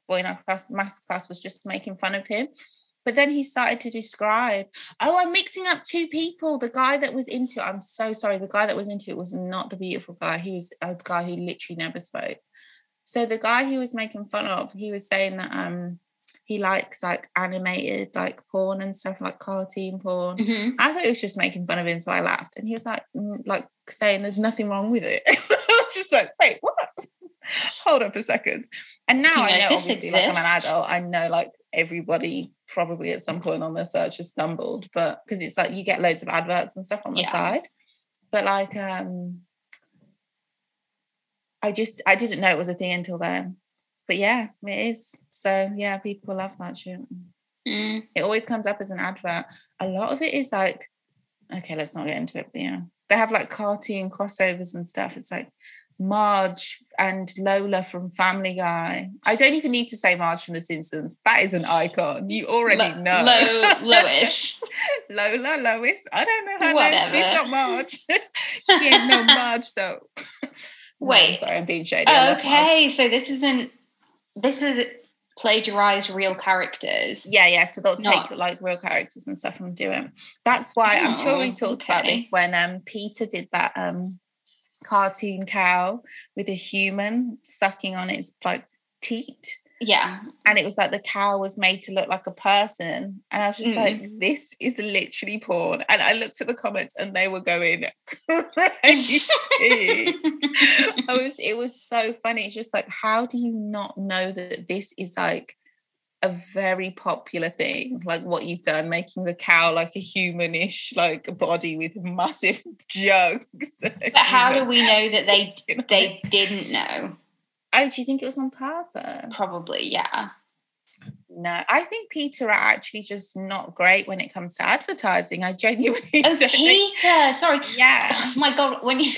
S2: boy in our class, math class was just making fun of him. But then he started to describe, oh, I'm mixing up two people. The guy that was into, I'm so sorry. The guy that was into it was not the beautiful guy. He was a guy who literally never spoke. So the guy he was making fun of, he was saying that um he likes like animated like porn and stuff like cartoon porn.
S3: Mhm.
S2: I thought he was just making fun of him, so I laughed. And he was like, mm, like saying there's nothing wrong with it. I was just like, wait, what? Hold up a second. And now
S3: You
S2: I
S3: know,
S2: know,
S3: this
S2: obviously, like I'm an adult. I know, like everybody probably at some point on their search has stumbled, but because it's like you get loads of adverts and stuff on the
S3: Yeah.
S2: side. But like, um, I just I didn't know it was a thing until then. But yeah, it is. So yeah, people love that shit
S3: Mm.
S2: it always comes up as an advert. A lot of it is like, okay, let's not get into it, but yeah. They have like cartoon crossovers and stuff. It's like Marge and Lola from Family Guy. I don't even need to say Marge from The Simpsons. That is an icon. You already
S3: Lo-
S2: know.
S3: Lo- Lois.
S2: Lola, Lois. I don't know her name. She's not Marge. she ain't no Marge though. No, I'm
S3: Wait.
S2: sorry, I'm being shady. I love Marge.
S3: okay, so this isn't. This is plagiarized real characters.
S2: Yeah, yeah. So they'll take
S3: Not-
S2: like real characters and stuff and do it. That's why I'm sure we
S3: Oh,
S2: talked about this when um Peter did that um cartoon cow with a human sucking on its like teat.
S3: Yeah,
S2: And it was like the cow was made to look like a person. And I was just
S3: Mm.
S2: like, this is literally porn. And I looked at the comments and they were going crazy. I was it was so funny. It's just like, how do you not know that this is like a very popular thing? Like what you've done, making the cow like a humanish like a body with massive jugs.
S3: but how do we know that they they didn't know?
S2: Oh, do you think it was on purpose?
S3: Probably, yeah.
S2: No, I think Peter are actually just not great when it comes to advertising. I genuinely
S3: Oh, Peter. Sorry.
S2: Yeah.
S3: Oh my god, when you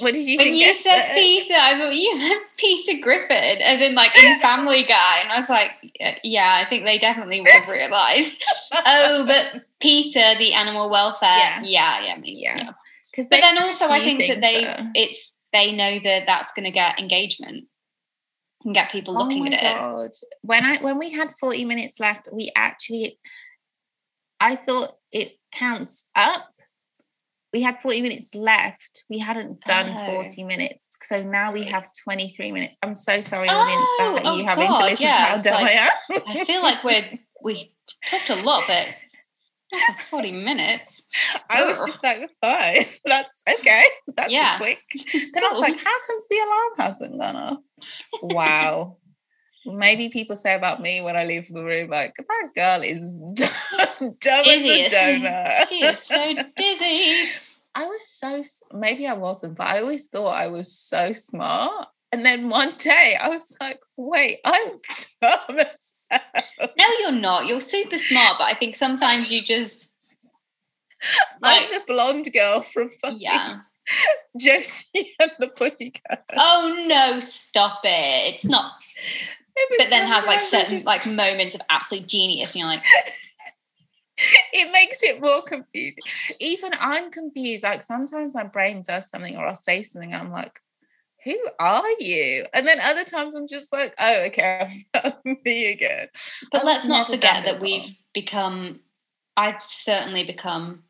S2: What did you
S3: when you
S2: yes,
S3: said? Peter, I thought you meant Peter Griffin, as in like in Family Guy, and I was like, yeah, I think they definitely would have realised. oh, but Peter, the animal welfare,
S2: Yeah.
S3: yeah, yeah, maybe,
S2: Yeah.
S3: yeah.
S2: Because
S3: But then also, I think that they it's they know that that's going to get engagement and get people oh looking
S2: oh my
S3: at it.
S2: When I when we had 40 minutes left, we actually I thought it counts up. We had 40 minutes left. We hadn't done
S3: Oh.
S2: 40 minutes. So now we have 23 minutes. I'm so sorry, audience,
S3: Oh,
S2: for
S3: oh
S2: you having to listen
S3: yeah,
S2: to how dumb
S3: like-
S2: I am.
S3: I feel like we're we talked a lot, but forty minutes.
S2: I was just like, fine, that's okay. That's
S3: Yeah.
S2: quick. Then I was like, how comes the alarm hasn't gone off? Wow. Maybe people say about me when I leave the room, like, that girl is just dumb
S3: Dizzy.
S2: as a donut.
S3: she is so dizzy.
S2: I was so, maybe I wasn't, but I always thought I was so smart. And then one day I was like, wait, I'm dumb as hell.
S3: No, you're not. You're super smart, but I think sometimes you just like
S2: I'm the blonde girl from fucking
S3: yeah.
S2: Josie and the Pussycat.
S3: Oh no, stop it. It's not but then has like certain
S2: just-
S3: like moments of absolute genius and you're like,
S2: it makes it more confusing. Even I'm confused. Like sometimes my brain does something or I'll say something and I'm like, who are you? And then other times I'm just like, oh, okay, I'm me again.
S3: but let's not forget that we've become I've certainly become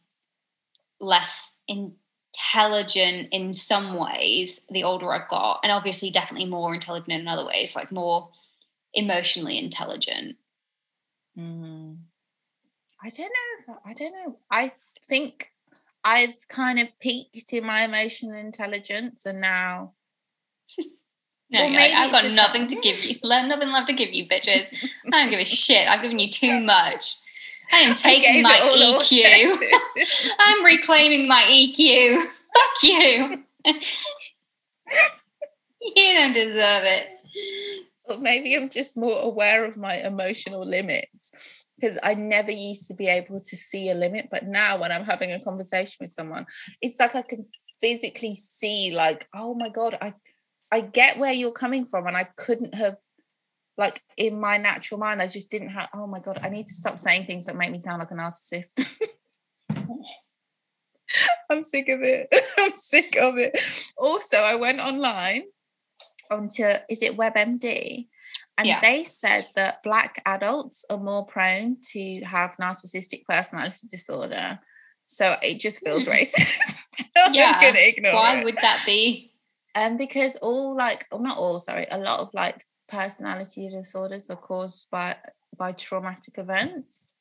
S3: less intelligent in some ways the older I've got, and obviously definitely more intelligent in other ways, like more emotionally intelligent.
S2: Mm. I don't know if I, I don't know. I think I've kind of peaked in my emotional intelligence, and now.
S3: No, like,
S2: maybe
S3: I've got nothing
S2: like-
S3: to mm. give you. Nothing left to give you, bitches. I don't give a shit. I've given you too much. I am taking
S2: gave
S3: my EQ. I'm reclaiming my EQ. Fuck you. you don't deserve it.
S2: or maybe I'm just more aware of my emotional limits because I never used to be able to see a limit. But now, when I'm having a conversation with someone, it's like I can physically see, like, oh my god, I I get where you're coming from, and I couldn't have. Like in my natural mind, I just didn't have. Oh my god, I need to stop saying things that make me sound like a narcissist. I'm sick of it. I'm sick of it. Also, I went online onto is it WebMD, and
S3: Yeah.
S2: they said that black adults are more prone to have narcissistic personality disorder. So it just feels
S3: Hmm.
S2: racist. so
S3: Yeah.
S2: I'm gonna ignore
S3: Why
S2: it.
S3: would that be?
S2: Um, because all like, well, not all, sorry, a lot of like personality disorders are caused by by traumatic events.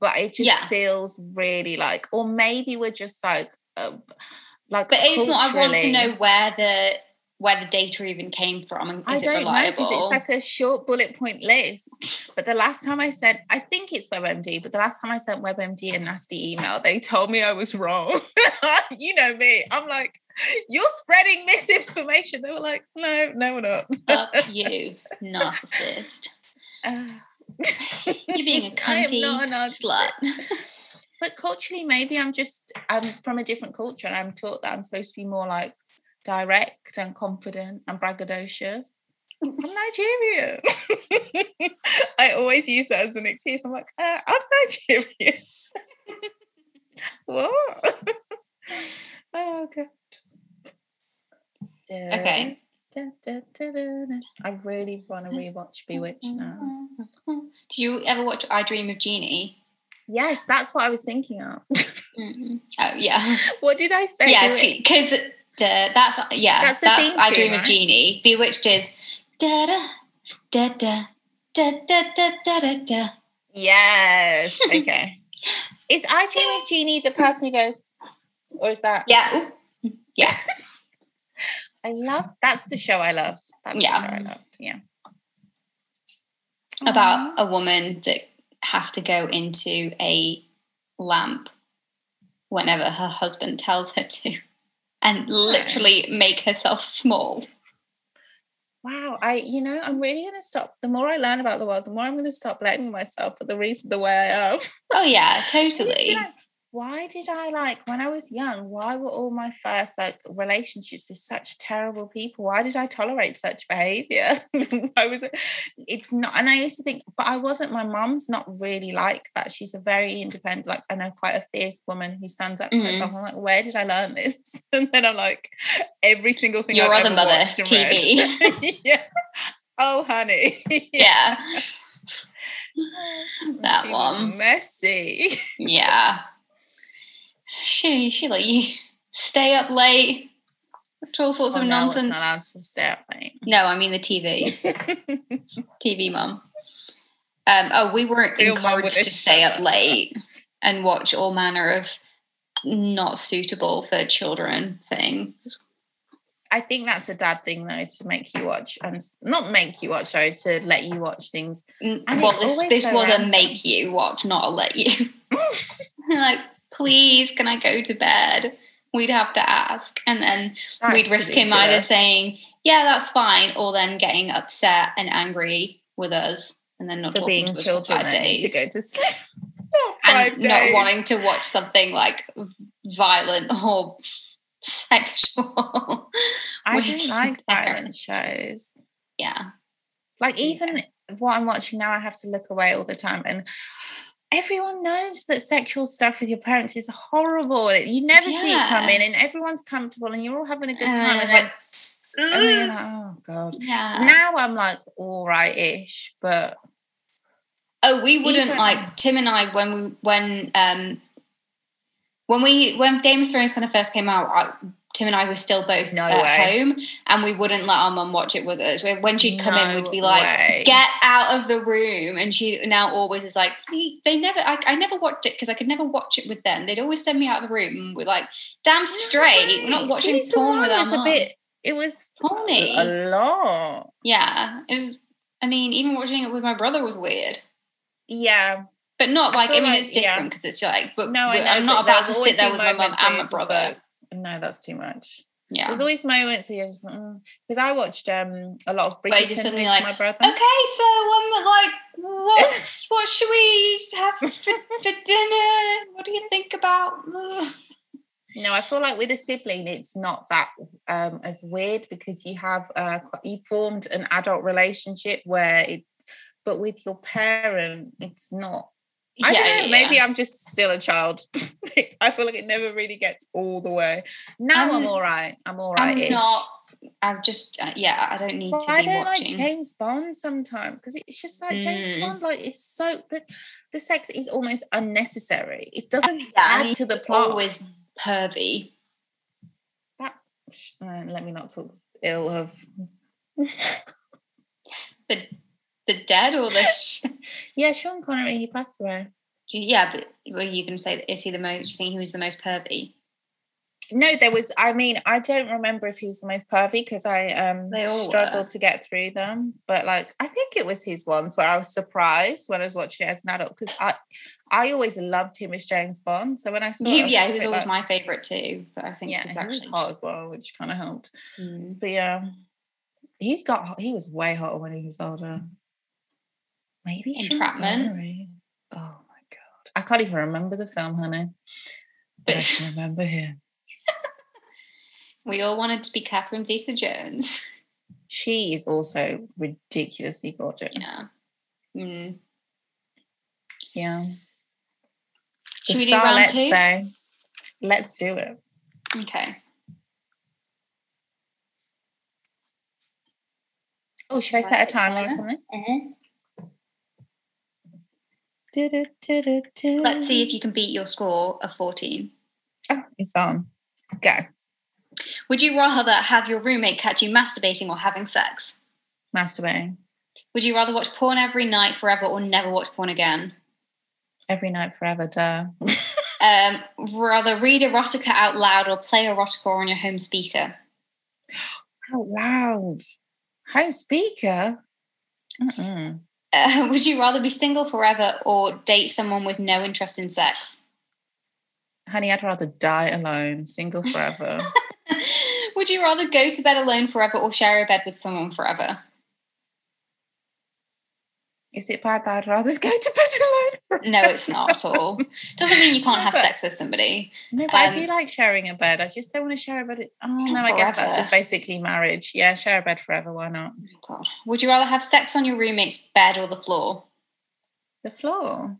S2: But it just
S3: Yeah.
S2: feels really like, or maybe we're just like, uh, like.
S3: But it's more. I want to know where the where the data even came from and is it
S2: don't know
S3: reliable?
S2: because it's like a short bullet point list. But the last time I sent, I think it's WebMD, but the last time I sent WebMD a nasty email, they told me I was wrong. you know me. I'm like, you're spreading misinformation. They were like, no, no, we're not.
S3: Fuck you, narcissist.
S2: Uh,
S3: You're being a
S2: I
S3: cunty
S2: not a narcissist.
S3: slut.
S2: But culturally, maybe I'm just I'm from a different culture, and I'm taught that I'm supposed to be more like direct and confident and braggadocious. I'm Nigerian. I always use that as an excuse. I'm like, uh, I'm Nigerian. what? oh, okay.
S3: Okay.
S2: I really want to rewatch Bewitched now.
S3: Did you ever watch I Dream of Jeannie?
S2: Yes, that's what I was thinking of.
S3: Mm. Oh yeah,
S2: what did I say?
S3: yeah,
S2: Bewitched?
S3: Because that's yeah,
S2: That's
S3: that's,
S2: the theme
S3: I
S2: tune,
S3: Dream
S2: right?
S3: of Jeannie. Bewitched is da da da da da da da da da da.
S2: Yes. Okay. is I Dream of Jeannie the person who goes, or is that?
S3: Yeah, oof. yeah.
S2: I love. That's the show I loved. That's
S3: Yeah.
S2: the show I loved. Yeah.
S3: about a woman that has to go into a lamp whenever her husband tells her to and literally make herself small.
S2: Wow. I. You know, I'm really going to stop. The more I learn about the world, the more I'm going to stop blaming myself for the reason the way I am.
S3: Oh yeah,
S2: I used to
S3: totally.
S2: Why did I like when I was young? Why were all my first like relationships with such terrible people? Why did I tolerate such behavior? I was, it's not, and I used to think, but I wasn't. My mom's not really like that. She's a very independent, like I know, quite a fierce woman who stands up for
S3: Mhm.
S2: herself. I'm like, where did I learn this? And then I'm like, every single thing
S3: Your
S2: I've
S3: other
S2: ever
S3: mother, TV.
S2: yeah. Oh, honey.
S3: Yeah. That
S2: She
S3: one.
S2: messy.
S3: Yeah. She she let you stay up late. to All sorts
S2: Oh,
S3: of
S2: no, it's
S3: nonsense.
S2: not allowed to stay up late.
S3: No, I mean the TV. TV mum. Um, oh, we weren't
S2: Real
S3: encouraged to stay up late and watch all manner of not suitable for children things.
S2: I think that's a dad thing though to make you watch and not make you watch sorry to let you watch things. And
S3: well, this this
S2: so
S3: was a make you watch, not a let you. like, please, can I go to bed? We'd have to ask, and then
S2: That's
S3: we'd risk him either saying, "Yeah, that's fine," or then getting upset and angry with us, and then not
S2: for
S3: talking
S2: being
S3: to us for five
S2: need to
S3: days.
S2: go to sleep.
S3: And not wanting to watch something like violent or sexual.
S2: I don't like violent shows.
S3: Yeah.
S2: Like
S3: Yeah.
S2: even what I'm watching now, I have to look away all the time. And everyone knows that sexual stuff with your parents is horrible. You never see it coming, and everyone's comfortable, and you're all having a good time.
S3: it's
S2: And then,
S3: like,
S2: and then like, oh god.
S3: Yeah.
S2: Now I'm like all right-ish, but
S3: Oh, we wouldn't
S2: Even-
S3: like Tim and I when we when um when we when Game of Thrones kind of first came out, I, Tim and I were still both
S2: No
S3: at
S2: way.
S3: home, and we wouldn't let our mum watch it with us. When she'd come in, we'd be like,
S2: way.
S3: "Get out of the room!" And she now always is like, "They never, I, I never watched it because I could never watch it with them. They'd always send me out of the room. And we're like, damn straight, we're not watching
S2: Season
S3: porn with our mum."
S2: bit. It was
S3: Horny.
S2: a lot.
S3: Yeah, it was. I mean, even watching it with my brother was weird,
S2: Yeah.
S3: but not like. I,
S2: feel
S3: mean,
S2: like-
S3: it's different because it's like. But
S2: No, I
S3: I'm not about to sit there with my mum and my brother.
S2: No, that's too much.
S3: yeah.
S2: There's always moments where you're just because I watched um a lot of Bridgerton
S3: just suddenly like,
S2: my brother.
S3: Okay, so um, like, what what should we have for, for dinner? What do you think about?
S2: No, I feel like with a sibling, it's not that um, as weird because you have uh, you formed an adult relationship where it, but with your parent, it's not. I don't know. maybe I'm just still a child. I feel like it never really gets all the way. Now I'm,
S3: I'm-
S2: all right. I'm all right.
S3: I'm not. I'm just uh, yeah. I don't need
S2: Well,
S3: to be
S2: I don't
S3: watching.
S2: like James Bond sometimes because it's just like James
S3: Mm.
S2: Bond. Like it's so the, the sex is almost unnecessary. It doesn't
S3: Yeah,
S2: add to the plot.
S3: Always pervy.
S2: That, uh, let me not talk ill of.
S3: The the dead or the sh-
S2: yeah, Sean Connery. He passed away.
S3: yeah. But were you going to say is he the most? Do you think he was the most pervy?
S2: No, there was. I mean, I don't remember if he was the most pervy because I um struggled
S3: were.
S2: to get through them. But like, I think it was his ones where I was surprised when I was watching it as an adult because I, I always loved him as James Bond. So when I saw, it, I
S3: yeah, he was always
S2: like,
S3: my favorite too. But I think
S2: yeah,
S3: he was
S2: he was
S3: actually
S2: hot as well, which kind of helped.
S3: Mm.
S2: But yeah, he got hot- he was way hotter when he was older. Maybe
S3: Entrapment.
S2: Connery. Oh my god, I can't even remember the film, honey. But I can remember him.
S3: we all wanted to be Catherine Zeta-Jones.
S2: She is also ridiculously gorgeous.
S3: Mm.
S2: Yeah.
S3: Should
S2: The
S3: we do round
S2: let's
S3: two?
S2: say. Let's do it.
S3: Okay.
S2: Oh, should I set a timer or something?
S3: Mm-hmm. Let's see if you can beat your score of 14.
S2: Oh, it's on. Go.
S3: Would you rather have your roommate catch you masturbating or having sex?
S2: Masturbating
S3: Would you rather watch porn every night forever or never watch porn again?
S2: every night forever. Duh.
S3: Um, rather read erotica out loud or play erotica on your home speaker?
S2: Out loud. Home speaker. Mm-mm.
S3: Uh, would you rather be single forever or date someone with no interest in sex?
S2: Honey, I'd rather die alone, single forever.
S3: would you rather go to bed alone forever or share a bed with someone forever?
S2: Is it bad that I'd rather go to bed alone?
S3: No, it's not at all. Doesn't mean you can't
S2: No,
S3: have
S2: but-
S3: sex with somebody.
S2: No, but I do
S3: Um,
S2: like sharing a bed. I just don't want to share a bed. Oh no, I guess that's just basically marriage. Yeah, share a bed forever. Why not?
S3: Oh, God. Would you rather have sex on your roommate's bed or the floor?
S2: The floor.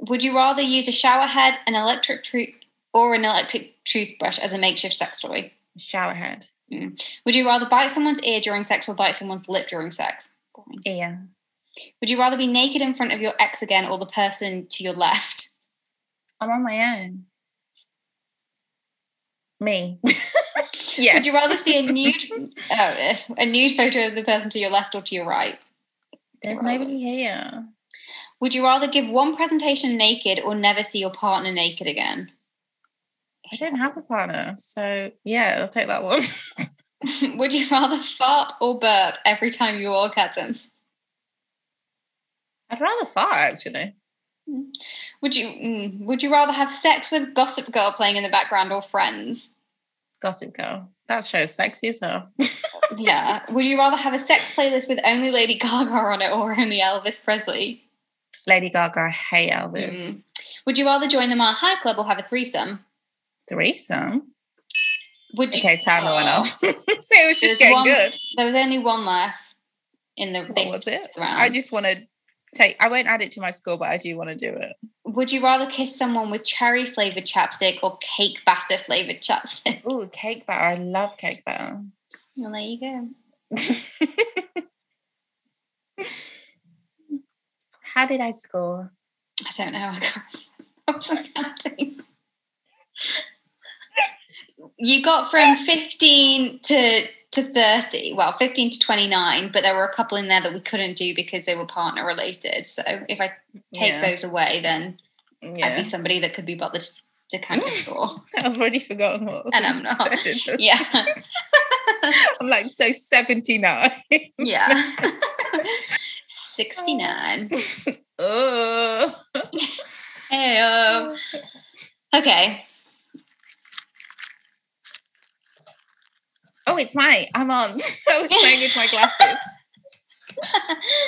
S3: Would you rather use a shower head, an electric tooth, or an electric toothbrush as a makeshift sex toy?
S2: Shower head.
S3: Would you rather bite someone's ear during sex or bite someone's lip during sex? Boring. Would you rather be naked in front of your ex again or the person to your left?
S2: I'm on my own. Me. yeah.
S3: Would you rather see a nude, eh, a nude photo of the person to your left or to your right?
S2: There's
S3: rather-
S2: nobody here.
S3: Would you rather give one presentation naked or never see your partner naked again?
S2: I don't have a partner, so yeah, I'll take that one.
S3: Would you rather fart or burp every time you orgasm?
S2: I'd rather fart actually.
S3: Would you mm, Would you rather have sex with Gossip Girl playing in the background or Friends?
S2: Gossip Girl. That show's sexy as hell.
S3: Yeah. Would you rather have a sex playlist with only Lady Gaga on it or only Elvis Presley?
S2: Lady Gaga, I hate Elvis.
S3: Mm. Would you rather join the Mile High Club or have a threesome?
S2: Threesome.
S3: Would you?
S2: Okay, timer went off. it was
S3: There's
S2: just getting
S3: one-
S2: good.
S3: There was only one left in the
S2: What was it?
S3: round.
S2: I just want to take. I won't add it to my score, but I do want to do it.
S3: Would you rather kiss someone with cherry flavored chapstick or cake batter flavored chapstick?
S2: Ooh, cake batter. I love cake batter.
S3: Well, there you go.
S2: How did I score?
S3: I don't know. I can't. I counting. You got from 15 to to 30 well 15 to 29 but there were a couple in there that we couldn't do because they were partner related so if i take
S2: Yeah.
S3: those away then i'd be somebody that could be bothered to count your mm. score
S2: I've already forgotten what.
S3: And I'm not.
S2: said.
S3: yeah
S2: I'm like so 79.
S3: yeah 69
S2: oh.
S3: hey okay
S2: Oh, it's mine. I'm on. I was playing with my glasses.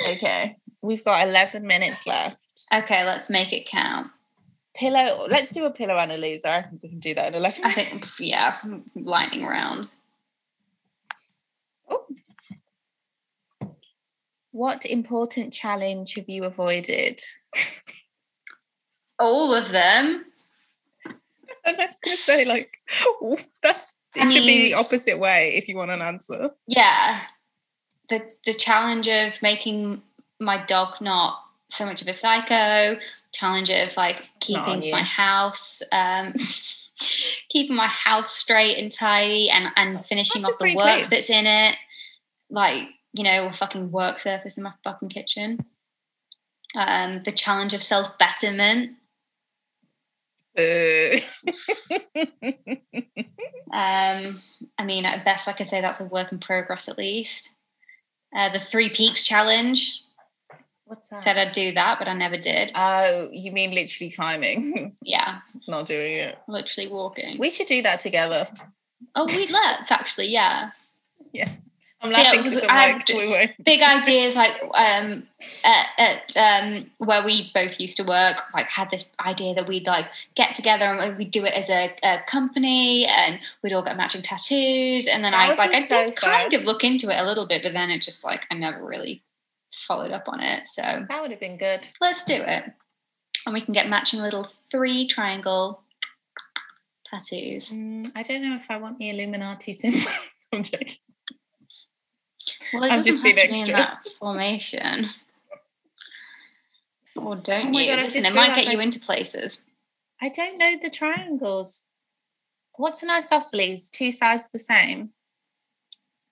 S2: Okay. We've got 11 minutes left.
S3: okay let's make it count
S2: Pillow. Let's do a pillow and a loser. I think we can do that in 11
S3: i think yeah lightning round oh.
S2: What important challenge have you avoided?
S3: all of them
S2: And I was going to say, like, that's it
S3: I
S2: should be the opposite way if you want an answer.
S3: yeah. The the challenge of making my dog not so much of a psycho challenge of like keeping my house um keeping my house straight and tidy and and finishing
S2: That's
S3: off the work
S2: clean.
S3: that's in it. Like you know a fucking work surface in my fucking kitchen. Um the challenge of self-betterment.
S2: Uh,
S3: Um, I mean, at best, I could say that's a work in progress at least. Uh, the Three Peaks Challenge
S2: What's that?
S3: said I'd do that, but I never did.
S2: Oh, you mean literally climbing,
S3: Yeah,
S2: not doing it.
S3: literally walking.
S2: We should do that together.
S3: oh, we let's actually, yeah. yeah.
S2: I'm
S3: Yeah,
S2: laughing
S3: because
S2: because
S3: I
S2: I'm like,
S3: d- Big ideas like um, at, at um, where we both used to work. Like had this idea that we'd like get together and we'd do it as a, a company, and we'd all get matching tattoos. And then
S2: That
S3: I like I
S2: so
S3: did kind of look into it a little bit, but then it just like I never really followed up on it. So
S2: That would have been good.
S3: let's do it. And we can get matching little three triangle tattoos.
S2: Mm, I don't know if I want the Illuminati symbol. I'm joking.
S3: Well, it
S2: I'm
S3: doesn't
S2: just
S3: have to be in that formation. Or don't
S2: Oh
S3: you?
S2: God,
S3: Listen, it might get you into places.
S2: I don't know the triangles. What's an isosceles? Two sides the same.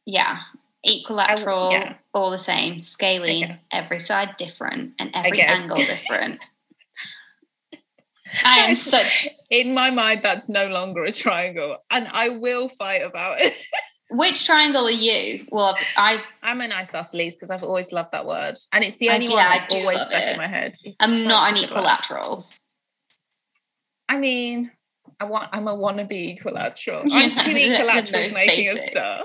S3: Yeah. Equilateral,
S2: yeah.
S3: all the same. Scalene,
S2: Okay.
S3: every side different, and every angle different. I am such.
S2: In my mind, that's no longer a triangle, and I will fight about it.
S3: Which triangle are you? Well, I
S2: I'm an isosceles because I've always loved that word, and it's the only one that's always stuck
S3: it.
S2: in my head. It's
S3: I'm not an equilateral.
S2: I mean, I want. I'm a wannabe equilateral.
S3: Yeah,
S2: I'm two equilaterals making a star.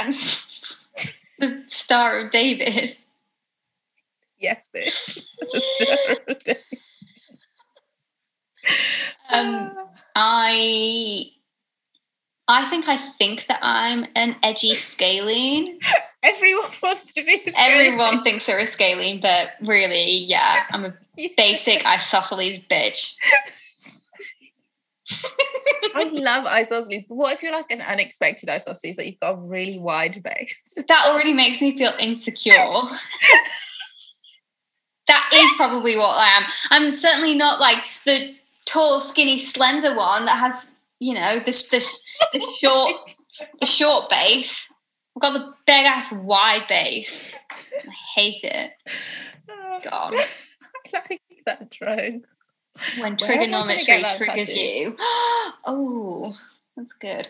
S3: Um, the Star of David.
S2: Yes, bitch. The Star of David.
S3: Um, I I think I think that I'm an edgy scalene.
S2: Everyone wants to be. a
S3: Everyone thinks they're a scalene, but really, yeah, I'm a basic isosceles bitch.
S2: I love isosceles, but what if you're like an unexpected isosceles that you've got a really wide base?
S3: That already makes me feel insecure. that is probably what I am. I'm certainly not like the tall, skinny, slender one that has, you know, this this the short the short base. I've got the big ass wide base. I hate it. Oh. God.
S2: I like that trope.
S3: When
S2: Where am I gonna
S3: trigonometry triggers you. oh, that's good.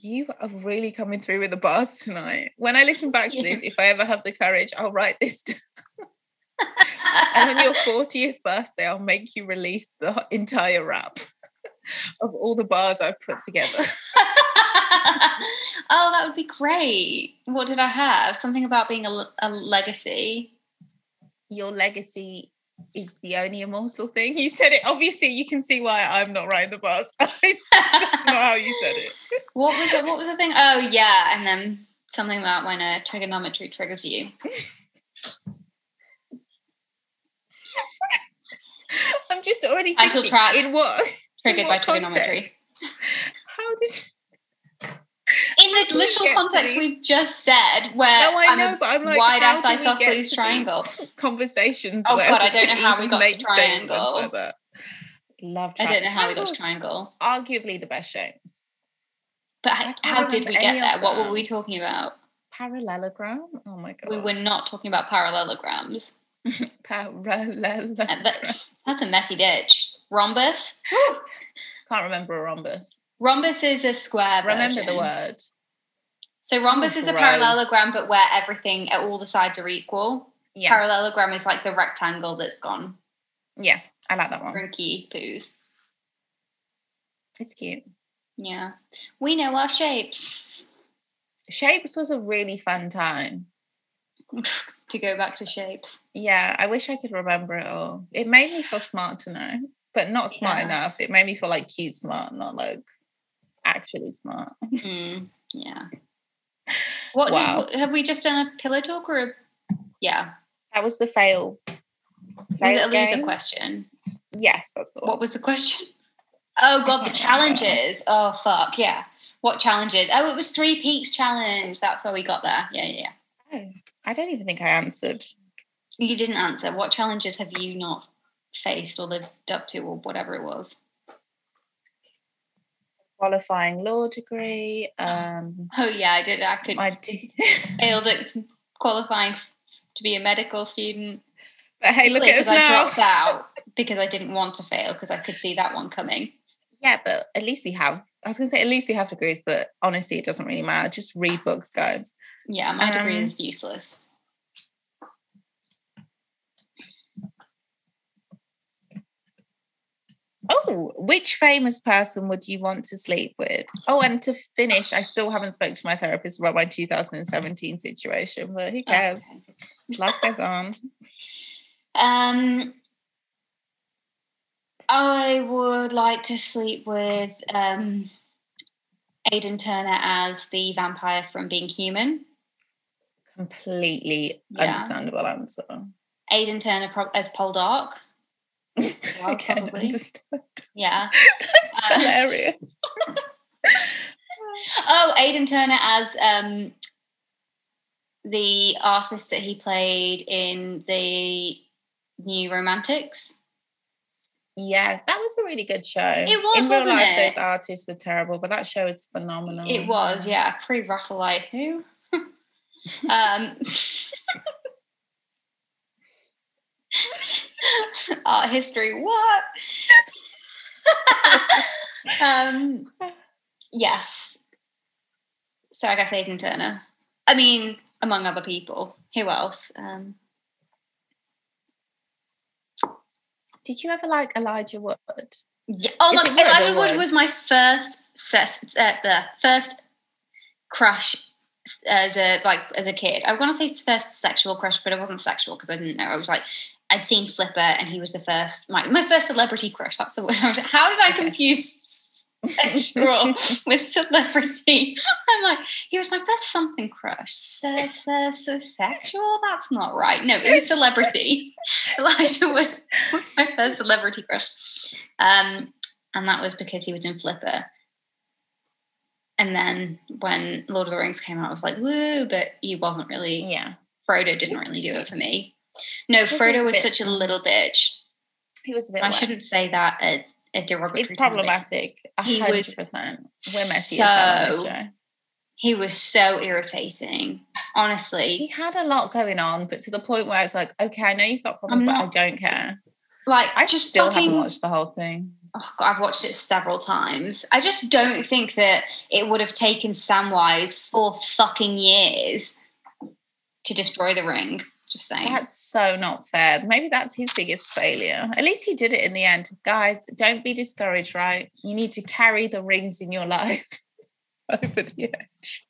S2: You are really coming through with the bars tonight. When I listen back to this, if I ever have the courage, I'll write this down. and on your 40th birthday, I'll make you release the entire rap of all the bars I've put together.
S3: oh, that would be great. What did I have? Something about being a, a legacy.
S2: Your legacy is the only immortal thing. You said it. Obviously, you can see why I'm not writing the bars. That's not how you said it.
S3: what was it? What was the thing? Oh, yeah, and then something about when a trigonometry triggers you.
S2: I'm just already
S3: I
S2: shall
S3: track.
S2: in what
S3: Triggered by trigonometry.
S2: how did
S3: In the literal context we've just said, where
S2: No, I
S3: I'm
S2: know,
S3: a
S2: but I'm like,
S3: wide ass isosceles triangle.
S2: Conversations.
S3: Oh,
S2: where
S3: God, I don't know how we got to triangle.
S2: Like love.
S3: I don't know how we got to triangle,
S2: Arguably the best shape.
S3: but
S2: I
S3: how, did we get there? What were we talking about?
S2: Parallelogram. Oh my god.
S3: We were not talking about parallelograms.
S2: parallelogram.
S3: That- that's a messy bitch. Rhombus.
S2: Can't remember a rhombus.
S3: Rhombus is a square.
S2: Remember
S3: version.
S2: the word.
S3: So rhombus oh, is a parallelogram, but where everything, all the sides are equal.
S2: Yeah.
S3: Parallelogram is like the rectangle that's gone
S2: yeah. I like that one.
S3: rinky poos.
S2: It's cute.
S3: Yeah, we know our shapes.
S2: Shapes was a really fun time.
S3: to go back to shapes.
S2: Yeah, I wish I could remember it all. It made me feel smart to know, but not smart
S3: Yeah.
S2: enough. It made me feel like cute smart, not like actually smart.
S3: Mm, yeah. What
S2: Wow.
S3: did, have we just done a pillow talk or a yeah?
S2: That was the fail.
S3: Was it a loser question?
S2: Yes, that's the one.
S3: What was the question? Oh god, the challenges. Oh fuck, yeah. What challenges? Oh, it was three peaks challenge. That's where we got there. Yeah, yeah, yeah.
S2: Oh, I don't even think I answered.
S3: You didn't answer. What challenges have you not faced or lived up to or whatever it was?
S2: Qualifying law degree. Um,
S3: Oh yeah, I did. I could
S2: my d-
S3: failed at qualifying to be a medical student.
S2: but hey, look at us
S3: I
S2: now.
S3: dropped out because I didn't want to fail because I could see that one coming.
S2: Yeah, but at least we have. I was going to say at least we have degrees, but honestly, it doesn't really matter. Just read books, guys.
S3: Yeah, my degree
S2: Um,
S3: is useless.
S2: Oh, which famous person would you want to sleep with? Oh, and to finish, I still haven't spoke to my therapist about my 2017 situation, but who cares?
S3: Okay.
S2: Life goes on.
S3: Um, I would like to sleep with um, Aidan Turner as the vampire from Being Human.
S2: Completely
S3: Yeah.
S2: understandable answer.
S3: Aidan Turner pro- as Poldark.
S2: I can
S3: probably.
S2: understand.
S3: Yeah.
S2: That's
S3: Uh,
S2: hilarious.
S3: Oh, Aidan Turner as um, the artist that he played in the New Romantics.
S2: Yeah, that was a really good show.
S3: It was,
S2: In real
S3: wasn't
S2: life,
S3: it?
S2: those artists were terrible, but that show is phenomenal.
S3: It was, yeah, pre Raphaelite. Who? um, art history. What? um, yes. So I guess Aidan Turner. I mean, among other people. Who else? Um,
S2: Did you ever like Elijah Wood?
S3: yeah. Oh
S2: Is
S3: my! Elijah Wood was my first ses- uh, the first crush as a like as a kid. I want to say first sexual crush, but it wasn't sexual because I didn't know. I was like, I'd seen Flipper, and he was the first my my first celebrity crush. That's the word. I was How did I
S2: Okay.
S3: confuse sexual with celebrity? I'm like, he was my first something crush. So, so, so sexual? That's not right. No, it was celebrity. Elijah was my first celebrity crush. Um, and that was because he was in Flipper. And then when Lord of the Rings came out, I was like, woo, but he wasn't really,
S2: Yeah,
S3: Frodo didn't really do it for me. No,
S2: he
S3: Frodo
S2: was
S3: such a little bitch.
S2: he was a bit.
S3: I shouldn't say that as a derogatory
S2: It's problematic.
S3: He was
S2: percent. We're messy as
S3: so-
S2: show.
S3: He was so irritating. Honestly, he
S2: had a lot going on, but to the point where I was like, okay, I know you've got problems,
S3: I'm
S2: but I don't care.
S3: Like
S2: I
S3: just
S2: still
S3: fucking,
S2: haven't watched the whole thing.
S3: oh God, I've watched it several times. I just don't think that it would have taken Samwise four fucking years to destroy the ring. Just saying.
S2: That's so not fair. Maybe that's his biggest failure. At least he did it in the end. Guys, don't be discouraged, right? You need to carry the rings in your life over the edge.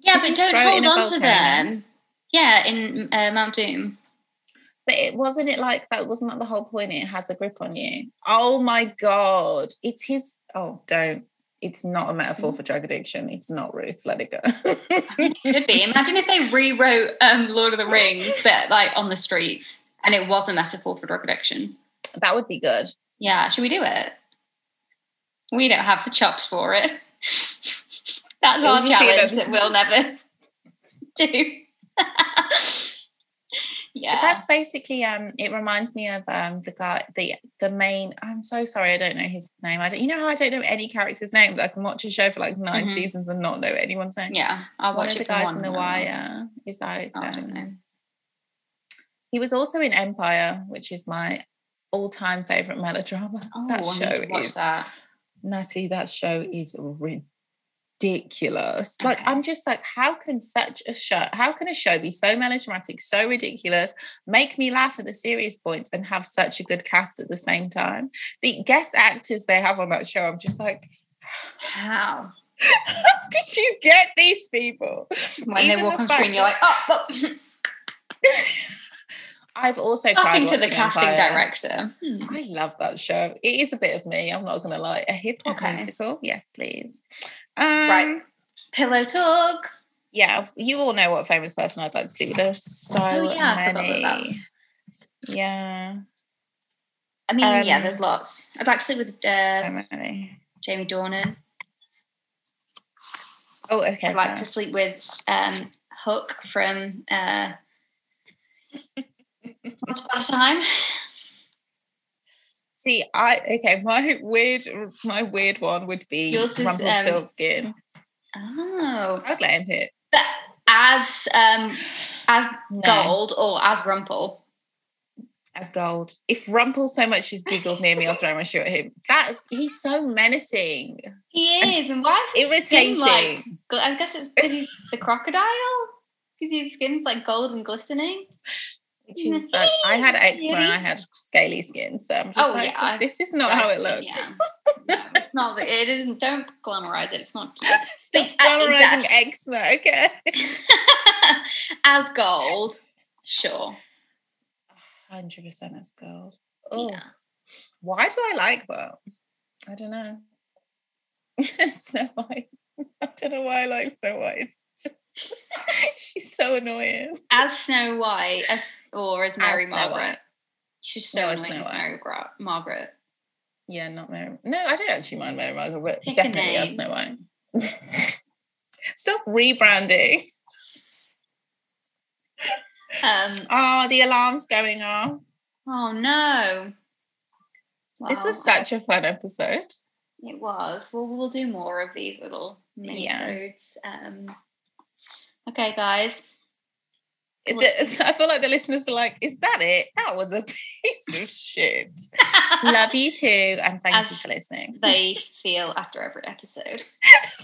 S3: yeah, but don't hold on to them. Yeah, in uh, Mount Doom.
S2: But it wasn't it like that wasn't that the whole point? It has a grip on you. Oh my god. It's his oh don't. It's not a metaphor for drug addiction. It's not Ruth. Let it go.
S3: Could be. Imagine if they rewrote um, Lord of the Rings, but like on the streets, and it was a metaphor for drug addiction.
S2: that would be good.
S3: Yeah, should we do it? We don't have the chops for it. That's our
S2: was just the
S3: challenge that we'll never do. Yeah.
S2: That's basically um it reminds me of um the guy the the main I'm so sorry I don't know his name. I don't you know how I don't know any character's name, but I can watch a show for like 9
S3: Mhm.
S2: seasons and not know anyone's name.
S3: yeah. I'll
S2: One
S3: watch
S2: of the
S3: it for
S2: guys in The
S3: and then I'll-
S2: Wire is out.
S3: I don't
S2: um,
S3: know.
S2: He was also in Empire, which is my all-time favorite melodrama.
S3: Oh,
S2: that show is
S3: that.
S2: Natty, that show is ridiculous. Like,
S3: Okay.
S2: I'm just like, how can such a show, how can a show be so melodramatic, so ridiculous, make me laugh at the serious points, and have such a good cast at the same time? The guest actors they have on that show, I'm just like,
S3: How?
S2: how did you get these people?
S3: When
S2: Even
S3: they walk
S2: the
S3: on screen, you're like, oh, oh.
S2: I've also
S3: talking to the casting
S2: Empire.
S3: director. Hmm.
S2: I love that show. It is a bit of me. I'm not gonna lie. A hip hop
S3: Okay.
S2: musical, yes, please. Um,
S3: Right. Pillow talk.
S2: Yeah, you all know what famous person I'd like to sleep with. There's so
S3: oh yeah, I forgot
S2: many.
S3: that.
S2: Yeah,
S3: I mean, yeah,
S2: Um,
S3: there's lots. I'd like to sleep with uh,
S2: so many.
S3: Jamie Dornan.
S2: Oh, okay.
S3: I'd like to sleep with um, Hook from uh, Once Upon a Time.
S2: See. I okay. My weird, my weird one would be
S3: Yours is, um,
S2: Rumpelstiltskin.
S3: Oh,
S2: I'd let him hit.
S3: but as um, as
S2: No,
S3: Gold or as Rumple.
S2: as gold. If Rumple so much as giggled near me, I'll throw my shoe at him. That he's so menacing,
S3: He is, and why is
S2: irritating.
S3: like? I guess it's because he's the crocodile. Because his skin's like gold and glistening.
S2: I had eczema and I had scaly skin, so I'm just
S3: Oh,
S2: like,
S3: yeah,
S2: this is not how it looks.
S3: Yeah. No, it's not. It isn't. Don't glamorize it. It's not cute.
S2: Stop glamorizing eczema, okay?
S3: as gold, sure.
S2: Hundred percent as gold. Oh,
S3: Yeah.
S2: why do I like that? I don't know. it's Snow White. I don't know why I like Snow White. It's just she's so annoying.
S3: As Snow White, as or as Mary
S2: Snow
S3: Margaret. She's so
S2: No,
S3: annoying as. Mary Gra- Margaret.
S2: Yeah, not Mary. No, I don't actually mind Mary Margaret, but
S3: Pick
S2: definitely as. Snow White. Stop rebranding.
S3: Um.
S2: Oh, the alarm's going off.
S3: Oh no.
S2: This was such a fun episode.
S3: It was. Well, we'll do more of these little
S2: Yeah.
S3: Um, okay, guys.
S2: The- I feel like the listeners are like, is that it? That was a piece of shit. Love you too. And thank you for listening.
S3: they feel after every episode.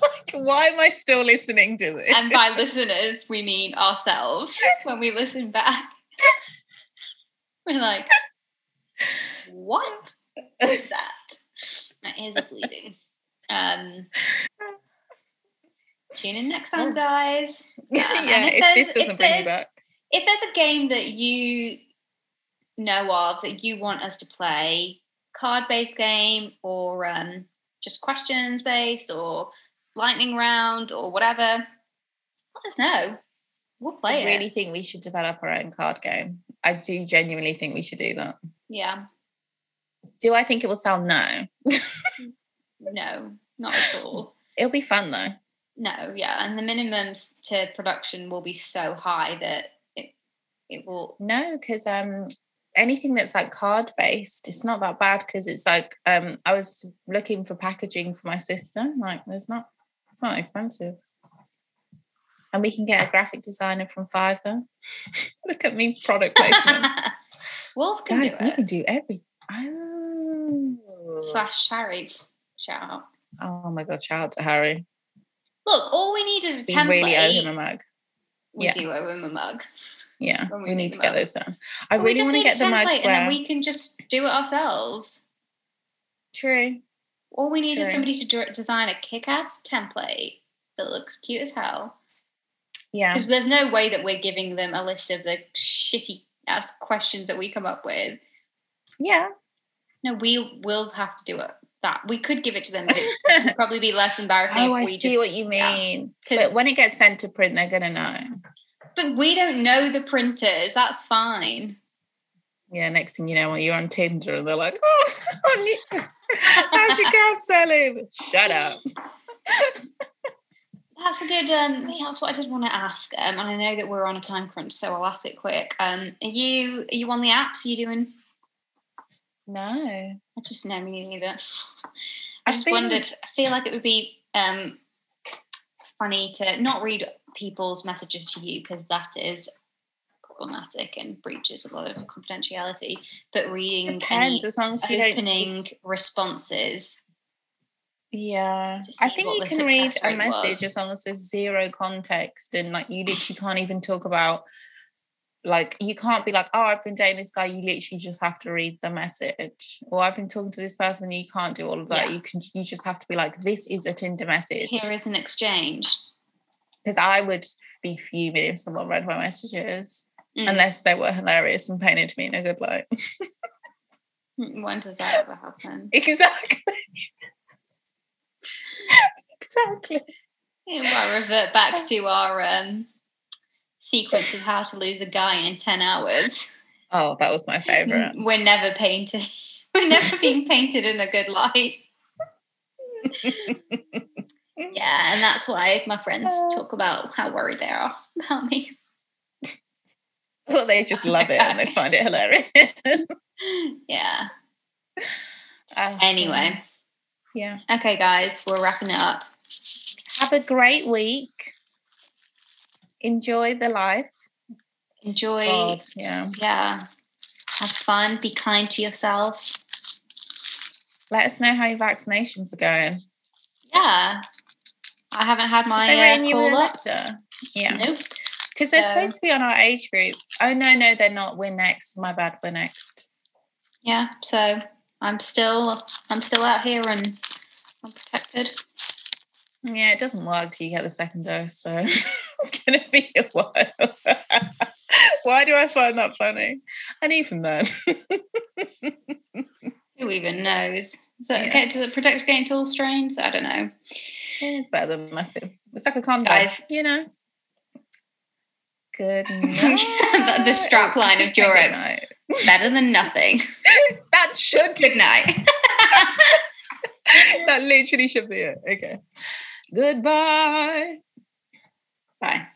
S2: like, why am I still listening to this?
S3: And by listeners, we mean ourselves when we listen back. We're like, what is that? My ears are bleeding. Um, tune in next time, guys.
S2: yeah,
S3: Um, if
S2: if, this doesn't bring you back.
S3: if there's a game that you know of that you want us to play, card based game or um, just questions based or lightning round or whatever, let us know. We'll play
S2: I
S3: it.
S2: really think we should develop our own card game. I do genuinely think we should do that.
S3: Yeah.
S2: Do I think it will sell? No.
S3: No, not at all.
S2: It'll be fun though.
S3: No, yeah. And the minimums to production will be so high that it it will
S2: No, because um anything that's like card based, it's not that bad because it's like um I was looking for packaging for my sister. Like there's not it's not expensive. And we can get a graphic designer from Fiverr. Look at me product placement.
S3: Wolf can
S2: Guys,
S3: do
S2: you can do every oh.
S3: Slash Harry. Shout out.
S2: oh my god, shout out to Harry.
S3: Look, all we need is a
S2: We
S3: template.
S2: really owe him a mug.
S3: we
S2: yeah.
S3: do owe him a mug.
S2: Yeah,
S3: we
S2: we, need to get those done. I
S3: But we
S2: really want to get the mugs
S3: and then
S2: where
S3: we can just do it ourselves.
S2: true.
S3: All we need is somebody to design a kick-ass template that looks cute as hell.
S2: Yeah.
S3: Because there's no way that we're giving them a list of the shitty ass questions that we come up with.
S2: Yeah.
S3: No, we will have to do it. That we could give it to them, but it would probably be less embarrassing
S2: Oh,
S3: if
S2: I see
S3: just.
S2: what you
S3: yeah.
S2: But when it gets sent to print, they're gonna know.
S3: But we don't know the printers. That's fine.
S2: Yeah, next thing you know, you're on Tinder and they're like, oh, how's your cat selling? Shut up.
S3: That's a good. Um, that's what I did want to ask. Um, and I know that we're on a time crunch, so I'll ask it quick. Um, are you are you on the apps? Are you doing?
S2: No,
S3: I just know me neither. I
S2: I
S3: just wondered. I feel like it would be um funny to not read people's messages to you because that is problematic and breaches a lot of confidentiality. But reading any
S2: depends as long as you
S3: opening
S2: sus-
S3: responses.
S2: Yeah, I think you can read a message
S3: was.
S2: as long as there's zero context and like you literally can't even talk about. Like you can't be like, oh, I've been dating this guy. You literally just have to read the message, or I've been talking to this person. You can't do all of that.
S3: Yeah.
S2: You can. You just have to be like, this is a Tinder message.
S3: Here is an exchange.
S2: Because I would be fuming if someone read my messages,
S3: Mm.
S2: unless they were hilarious and painted me in a good light.
S3: When does that ever happen?
S2: exactly. exactly.
S3: Yeah, well, revert back to our um, sequence of how to lose a guy in 10 hours.
S2: Oh, that was my favorite.
S3: We're never painted. We're never being painted in a good light. yeah, and that's why my friends uh. talk about how worried they are about me.
S2: Well, they just love it and they find it hilarious.
S3: Yeah.
S2: Oh,
S3: Anyway,
S2: yeah.
S3: okay, guys, we're wrapping it up.
S2: Have a great week. Enjoy the life.
S3: Enjoy.
S2: God, yeah.
S3: Yeah. Have fun. Be kind to yourself.
S2: Let us know how your vaccinations are going.
S3: Yeah. I haven't had my uh,
S2: written you a
S3: call up.
S2: letter. Yeah.
S3: Nope.
S2: Because they're supposed to be on our age group. Oh no, no, they're not. We're next. My bad, we're next.
S3: Yeah. So I'm still I'm still out here and I'm protected.
S2: Yeah, it doesn't work till you get the second dose, so it's gonna be a while. Why do I find that funny? And even then.
S3: Who even knows? So
S2: Yeah.
S3: okay, to the protect against all strains? I don't know.
S2: It's better than nothing. It's like a condom,
S3: Guys.
S2: you know. Good
S3: the,
S2: night.
S3: the strap line of Durex. Better than nothing.
S2: That should
S3: Good night.
S2: that literally should be it. Okay. Goodbye.
S3: Bye.